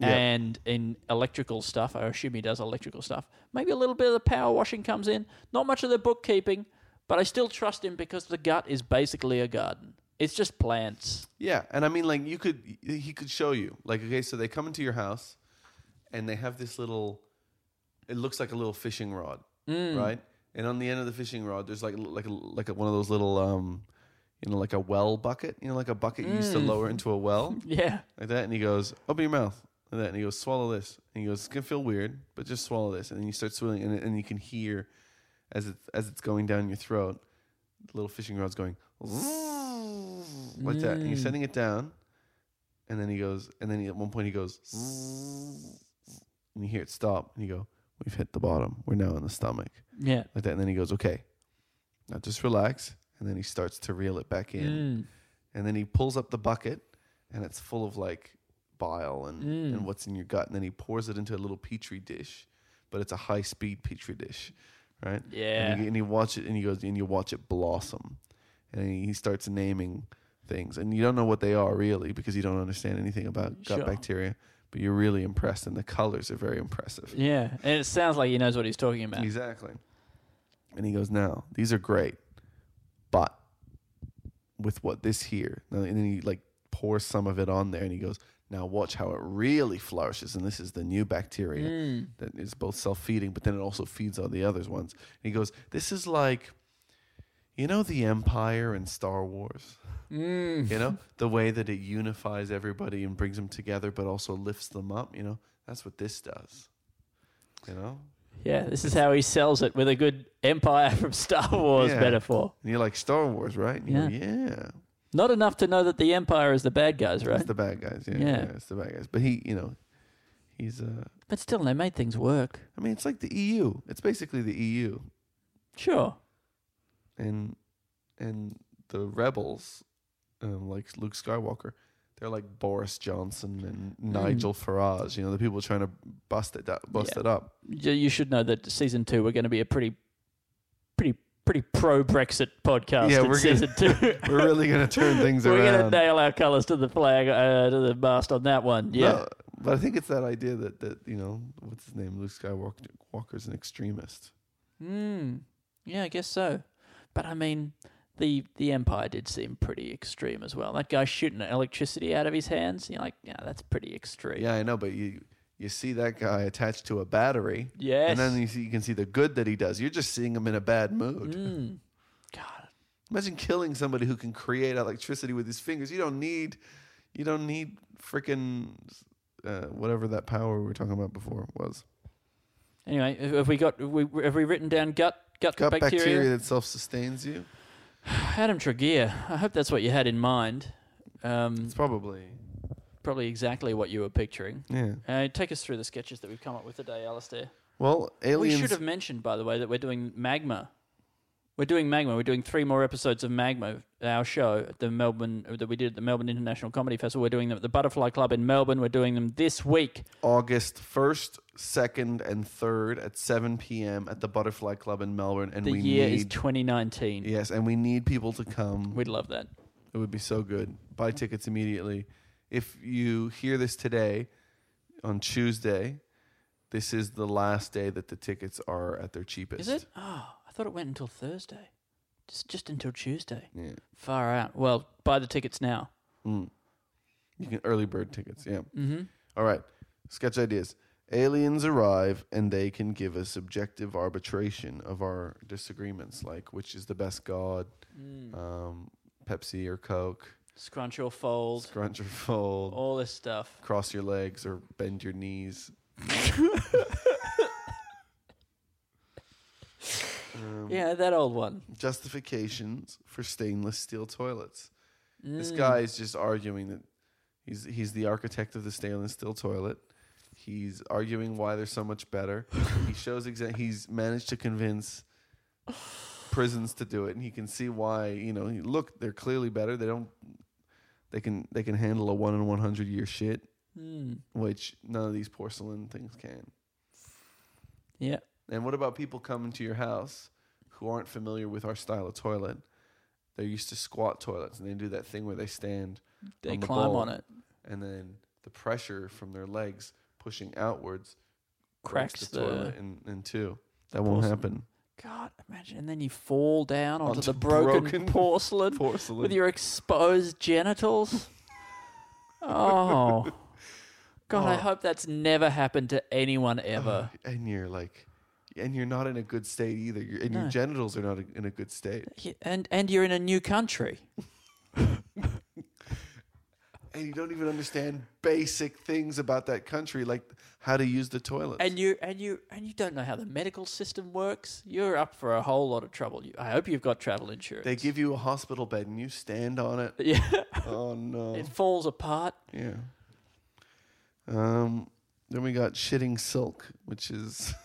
Speaker 4: Yeah.
Speaker 3: And in electrical stuff, I assume he does electrical stuff. Maybe a little bit of the power washing comes in. Not much of the bookkeeping, but I still trust him because the gut is basically a garden. It's just plants.
Speaker 4: Yeah, and I mean, like you could, he could show you, like, okay, so they come into your house, and they have this little, it looks like a little fishing rod,
Speaker 3: Mm.
Speaker 4: right? And on the end of the fishing rod, there's like like a, like a, one of those little, um, you know, like a well bucket, you know, like a bucket you used to lower into a well,
Speaker 3: Yeah.
Speaker 4: like that. And he goes, open your mouth, like that, and he goes, swallow this. And he goes, it's gonna feel weird, but just swallow this. And then you start swallowing, and, and you can hear as it as it's going down your throat, the little fishing rod's going like that, and you're setting it down, and then he goes, and then he, at one point he goes, and you hear it stop, and you go, "We've hit the bottom. We're now in the stomach."
Speaker 3: Yeah.
Speaker 4: Like that, and then he goes, "Okay, now just relax," and then he starts to reel it back in, mm. and then he pulls up the bucket, and it's full of like bile and mm. and what's in your gut, and then he pours it into a little petri dish, but it's a high speed petri dish, right?
Speaker 3: Yeah.
Speaker 4: and, you, and you watch it, and he goes, and you watch it blossom, and he starts naming things, and you don't know what they are really because you don't understand anything about gut
Speaker 3: Sure.
Speaker 4: bacteria, but you're really impressed, and the colors are very impressive.
Speaker 3: Yeah. And it sounds like he knows what he's talking about.
Speaker 4: Exactly. And he goes, now these are great, but with what this here, and then he like pours some of it on there, and he goes, now watch how it really flourishes, and this is the new bacteria hmm. that is both self-feeding, but then it also feeds all the others ones. And he goes, this is like, you know, the Empire in Star Wars. You know, the way that it unifies everybody and brings them together, but also lifts them up. You know, that's what this does. You know,
Speaker 3: Yeah. This is how he sells it with a good Empire from Star Wars
Speaker 4: Yeah.
Speaker 3: metaphor.
Speaker 4: And you're like Star Wars, right? And go, yeah.
Speaker 3: Not enough to know that the Empire is the bad guys, right?
Speaker 4: It's the bad guys. Yeah,
Speaker 3: Yeah.
Speaker 4: yeah. it's the bad guys. But he, you know, he's. uh
Speaker 3: but still, they made things work.
Speaker 4: I mean, it's like the EU. It's basically the EU,
Speaker 3: Sure.
Speaker 4: And and the rebels, um, like Luke Skywalker, they're like Boris Johnson and Nigel Farage. You know, the people trying to bust it, da- bust
Speaker 3: Yeah.
Speaker 4: it up.
Speaker 3: You you should know that season two we're going to be a pretty, pretty, pretty pro Brexit podcast.
Speaker 4: Yeah,
Speaker 3: in
Speaker 4: we're
Speaker 3: season two.
Speaker 4: We're really gonna turn things around.
Speaker 3: We're going to nail our colours to the flag, uh, to the mast on that one. Yeah.
Speaker 4: No, But I think it's that idea that that you know what's his name, Luke Skywalker Walker's an extremist.
Speaker 3: Hmm. Yeah, I guess so. But I mean, the the Empire did seem pretty extreme as well. That guy shooting electricity out of his hands. You're like, yeah, that's pretty extreme.
Speaker 4: Yeah, I know, but you you see that guy attached to a battery,
Speaker 3: Yes.
Speaker 4: and then you see you can see the good that he does. You're just seeing him in a bad mood.
Speaker 3: Mm. God.
Speaker 4: Imagine killing somebody who can create electricity with his fingers. You don't need, you don't need freaking uh, whatever that power we were talking about before was.
Speaker 3: Anyway, have we got have we have we written down gut gut,
Speaker 4: Gut
Speaker 3: bacteria?
Speaker 4: bacteria, that self sustains you.
Speaker 3: Adam Tregear. I hope that's what you had in mind. Um,
Speaker 4: It's probably
Speaker 3: probably exactly what you were picturing.
Speaker 4: yeah.
Speaker 3: Uh, take us through the sketches that we've come up with today, Alistair.
Speaker 4: Well, aliens.
Speaker 3: We should have mentioned, by the way, that we're doing Magma. We're doing Magma. We're doing three more episodes of Magma, our show at the Melbourne uh, that we did at the Melbourne International Comedy Festival. We're doing them at the Butterfly Club in Melbourne. We're doing them this week.
Speaker 4: August 1st, 2nd, and 3rd at 7 p.m. at the Butterfly Club in Melbourne. And
Speaker 3: The
Speaker 4: we
Speaker 3: year
Speaker 4: need,
Speaker 3: is 2019.
Speaker 4: Yes, and we need people to come.
Speaker 3: We'd love that.
Speaker 4: It would be so good. Buy tickets immediately. If you hear this today, on Tuesday, this is the last day that the tickets are at their cheapest.
Speaker 3: Is it? Oh, I thought it went until Thursday. Just just until Tuesday.
Speaker 4: Yeah.
Speaker 3: Far out. Well, buy the tickets now.
Speaker 4: Mm. You can early bird tickets. Yeah.
Speaker 3: Mm-hmm.
Speaker 4: All right. Sketch ideas. Aliens arrive and they can give us objective arbitration of our disagreements, like which is the best god,
Speaker 3: Mm.
Speaker 4: um, Pepsi or Coke,
Speaker 3: Scrunch or fold.
Speaker 4: scrunch or fold,
Speaker 3: all this stuff.
Speaker 4: cross your legs or bend your knees. Um,
Speaker 3: Yeah, that old one.
Speaker 4: Justifications for stainless steel toilets. This
Speaker 3: Mm.
Speaker 4: guy is just arguing that he's he's the architect of the stainless steel toilet. He's arguing why they're so much better. he shows exa- he's managed to convince prisons to do it, and he can see why. You know, he- look, they're clearly better. They don't. They can they can handle a one in one hundred year shit,
Speaker 3: Mm.
Speaker 4: which none of these porcelain things can.
Speaker 3: Yeah.
Speaker 4: And what about people coming to your house who aren't familiar with our style of toilet? They're used to squat toilets, and they do that thing where they stand
Speaker 3: They
Speaker 4: on the
Speaker 3: climb
Speaker 4: bowl,
Speaker 3: on it.
Speaker 4: and then the pressure from their legs pushing outwards
Speaker 3: Cracks
Speaker 4: breaks
Speaker 3: the-
Speaker 4: toilet in, in two. That won't happen.
Speaker 3: God, imagine. And then you fall down onto,
Speaker 4: Onto
Speaker 3: the broken,
Speaker 4: broken
Speaker 3: porcelain,
Speaker 4: Porcelain.
Speaker 3: with your exposed genitals. oh. God, I
Speaker 4: Oh.
Speaker 3: hope that's never happened to anyone oh, ever.
Speaker 4: and you're like, and you're not in a good state either. You're, and
Speaker 3: No.
Speaker 4: your genitals are not in a good state.
Speaker 3: And and you're in a new country.
Speaker 4: And you don't even understand basic things about that country, like how to use the toilet.
Speaker 3: And you and you and you don't know how the medical system works. You're up for a whole lot of trouble. You, I hope you've got travel insurance.
Speaker 4: they give you a hospital bed and you stand on it.
Speaker 3: yeah,
Speaker 4: Oh no.
Speaker 3: it falls apart.
Speaker 4: Yeah. Um. Then we got shitting silk, which is.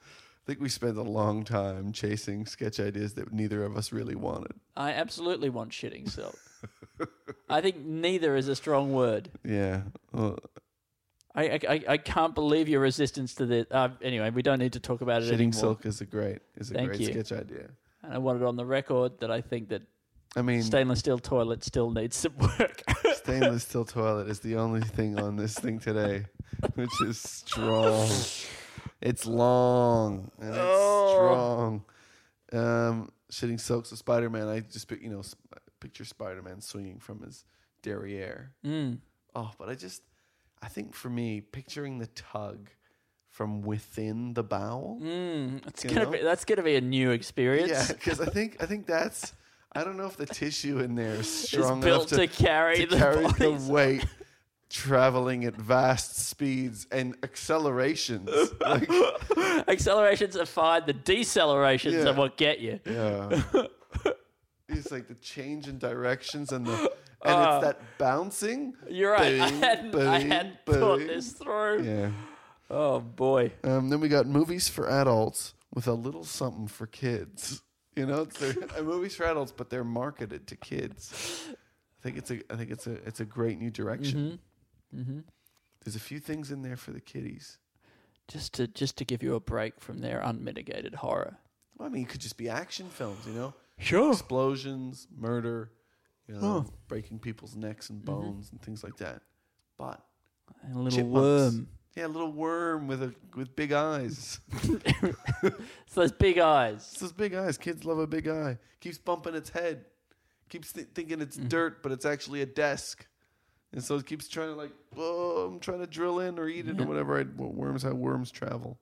Speaker 4: I think we spent a long time chasing sketch ideas that neither of us really wanted.
Speaker 3: I absolutely want shitting silk. I think neither is a strong word.
Speaker 4: Yeah. Well,
Speaker 3: I, I, I- can't believe your resistance to this. Uh, anyway, we don't need to talk about it
Speaker 4: shitting
Speaker 3: anymore.
Speaker 4: silk is a great is a
Speaker 3: Thank
Speaker 4: great
Speaker 3: you.
Speaker 4: sketch idea.
Speaker 3: And I want it on the record that I think that
Speaker 4: I mean,
Speaker 3: stainless steel toilet still needs some work.
Speaker 4: stainless steel toilet is the only thing on this thing today, which is strong. It's long and it's
Speaker 3: Oh.
Speaker 4: strong. Um, shitting silk. So Spider Man, I just you know picture Spider Man swinging from his derriere.
Speaker 3: mm.
Speaker 4: Oh, but I just, I think for me, picturing the tug from within the bowel.
Speaker 3: Mm. It's gonna
Speaker 4: know?
Speaker 3: be that's gonna be a new experience.
Speaker 4: Yeah, because I think I think that's. I don't know if the tissue in there is strong
Speaker 3: built
Speaker 4: enough
Speaker 3: to, carry
Speaker 4: to
Speaker 3: the
Speaker 4: carry the weight traveling at vast speeds and accelerations. Like,
Speaker 3: Accelerations are fine. The decelerations
Speaker 4: Yeah.
Speaker 3: are what get you.
Speaker 4: yeah. It's like the change in directions and the and
Speaker 3: Ah.
Speaker 4: it's that bouncing.
Speaker 3: You're right. I hadn't, I hadn't thought this through.
Speaker 4: Yeah.
Speaker 3: Oh boy.
Speaker 4: Um, then we got movies for adults with a little something for kids. You know, it's movies for adults, but they're marketed to kids. I think it's a I think it's a it's a great new direction.
Speaker 3: Mm-hmm.
Speaker 4: There's a few things in there for the kiddies.
Speaker 3: Just to just to give you a break from their unmitigated horror.
Speaker 4: Well, I mean, it could just be action films, you know,
Speaker 3: Sure.
Speaker 4: explosions, murder, you know, breaking people's necks and bones and things like that. But
Speaker 3: A little
Speaker 4: Chipmunks.
Speaker 3: worm.
Speaker 4: Yeah, a little worm with a with big eyes.
Speaker 3: It's those big eyes.
Speaker 4: It's those big eyes. Kids love a big eye. Keeps bumping its head. Keeps th- thinking it's
Speaker 3: Mm-hmm.
Speaker 4: dirt, but it's actually a desk. And so it keeps trying to like, oh, I'm trying to drill in or eat it or whatever. I, what worms, how worms travel.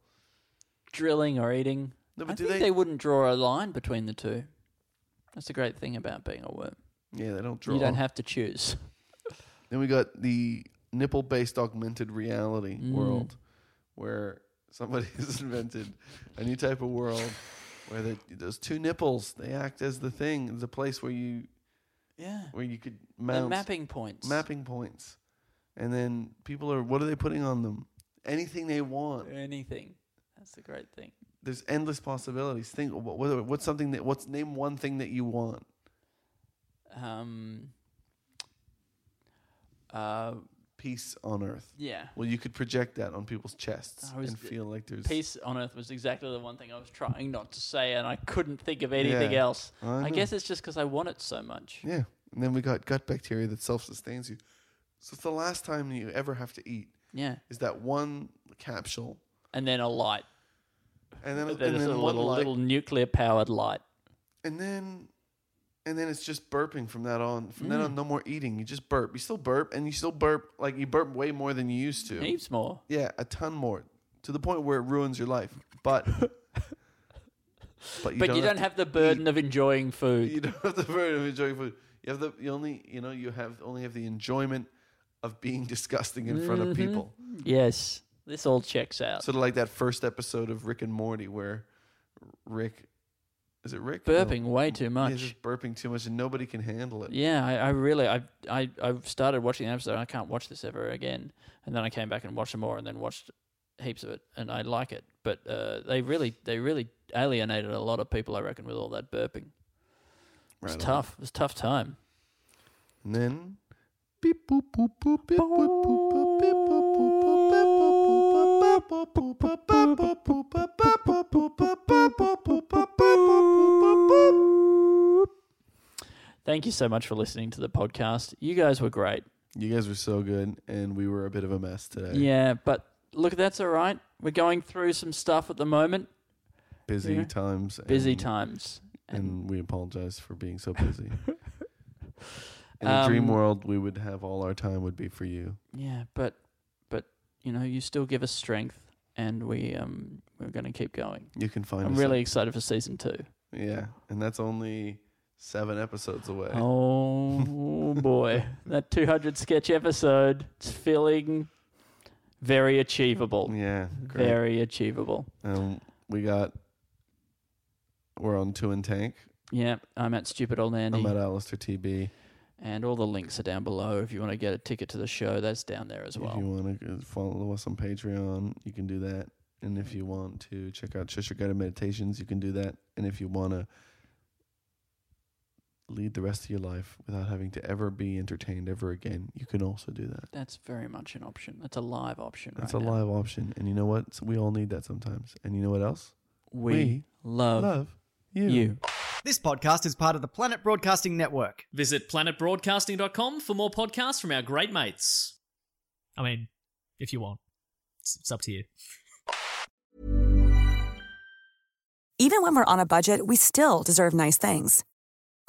Speaker 3: Drilling or eating.
Speaker 4: No,
Speaker 3: I
Speaker 4: do
Speaker 3: think
Speaker 4: they-
Speaker 3: they... wouldn't draw a line between the two. That's the great thing about being a worm.
Speaker 4: Yeah, they don't draw.
Speaker 3: You don't have to choose.
Speaker 4: Then we got the nipple-based augmented reality
Speaker 3: Mm.
Speaker 4: world, where somebody has invented a new type of world where the, those two nipples they act as the thing, the place where you
Speaker 3: Yeah.
Speaker 4: where you could
Speaker 3: The
Speaker 4: mount
Speaker 3: mapping points.
Speaker 4: mapping points, and then people are what are they putting on them? Anything they want.
Speaker 3: Anything. That's the great thing.
Speaker 4: There's endless possibilities. Think what, what, what's something that what's name one thing that you want.
Speaker 3: Um. Uh,
Speaker 4: Peace on earth.
Speaker 3: yeah.
Speaker 4: Well, you could project that on people's chests
Speaker 3: was-
Speaker 4: and feel like there's
Speaker 3: Peace on Earth was exactly the one thing I was trying not to say, and I couldn't think of anything
Speaker 4: Yeah.
Speaker 3: else.
Speaker 4: I
Speaker 3: I, guess it's just because I want it so much.
Speaker 4: Yeah. And then we got gut bacteria that self sustains you. So it's the last time you ever have to eat
Speaker 3: Yeah.
Speaker 4: is that one capsule.
Speaker 3: And then a light.
Speaker 4: And then,
Speaker 3: Then
Speaker 4: and then
Speaker 3: a little,
Speaker 4: light.
Speaker 3: little nuclear powered light.
Speaker 4: and then and then it's just burping from that on. From then
Speaker 3: Mm.
Speaker 4: on, no more eating. You just burp. You still burp, and you still burp like you burp way more than you used to.
Speaker 3: Heaps more.
Speaker 4: Yeah, a ton more, to the point where it ruins your life. But but you
Speaker 3: but
Speaker 4: don't
Speaker 3: you don't
Speaker 4: to
Speaker 3: have the burden of enjoying food.
Speaker 4: You don't have the burden of enjoying food. You have the you only you know you have only have the enjoyment of being disgusting in front
Speaker 3: Mm-hmm.
Speaker 4: of people.
Speaker 3: yes. This all checks out.
Speaker 4: Sort of like that first episode of Rick and Morty where Rick is it Rick
Speaker 3: Burping
Speaker 4: No.
Speaker 3: way too much.
Speaker 4: He's just burping too much and nobody can handle it.
Speaker 3: Yeah, I, I really, I, I, I've started watching the episode. I can't watch this ever again. And then I came back and watched some more, and then watched heaps of it, and I like it. But uh, they really, they really alienated a lot of people, I reckon, with all that burping. It's
Speaker 4: Right on.
Speaker 3: tough. It's a tough time.
Speaker 4: And then beep boop boop boop beep boop boop boop beep boop boop boop beep boop boop boop boop boop boop boop
Speaker 3: Thank you so much for listening to the podcast. You guys were great.
Speaker 4: You guys were so good, and we were a bit of a mess today.
Speaker 3: Yeah, but look, that's all right. We're going through some stuff at the moment.
Speaker 4: busy
Speaker 3: Yeah.
Speaker 4: times.
Speaker 3: Busy
Speaker 4: and-
Speaker 3: times.
Speaker 4: and we apologize for being so busy. In the dream
Speaker 3: Um,
Speaker 4: world, we would have all our time would be for you.
Speaker 3: Yeah, but but you know, you still give us strength, and we um we're going to keep going.
Speaker 4: You can find.
Speaker 3: I'm really
Speaker 4: on-
Speaker 3: excited for season two.
Speaker 4: yeah, and that's only seven episodes away.
Speaker 3: Oh boy, that 200 sketch episode it's feeling very achievable.
Speaker 4: Yeah, great.
Speaker 3: Very achievable.
Speaker 4: Um, we got. We're on two and tank.
Speaker 3: Yeah, I'm at Stupid Old Andy,
Speaker 4: I'm at Alistair TB.
Speaker 3: and all the links are down below. If you want to get a ticket to the show, that's down there as well.
Speaker 4: If you want to follow us on Patreon, you can do that. And if you want to check out Cheshire Guided Meditations, you can do that. And if you want to lead the rest of your life without having to ever be entertained ever again, you can also do that.
Speaker 3: That's very much an option. That's a live option.
Speaker 4: That's
Speaker 3: right
Speaker 4: a
Speaker 3: now.
Speaker 4: live option. And you know what? We all need that sometimes. And you know what else?
Speaker 3: We,
Speaker 4: We
Speaker 3: love,
Speaker 4: Love you.
Speaker 3: you.
Speaker 1: This podcast is part of the Planet Broadcasting Network.
Speaker 2: Visit planetbroadcasting.com for more podcasts from our great mates.
Speaker 5: I mean, if you want, it's, it's up to you.
Speaker 6: Even when we're on a budget, we still deserve nice things.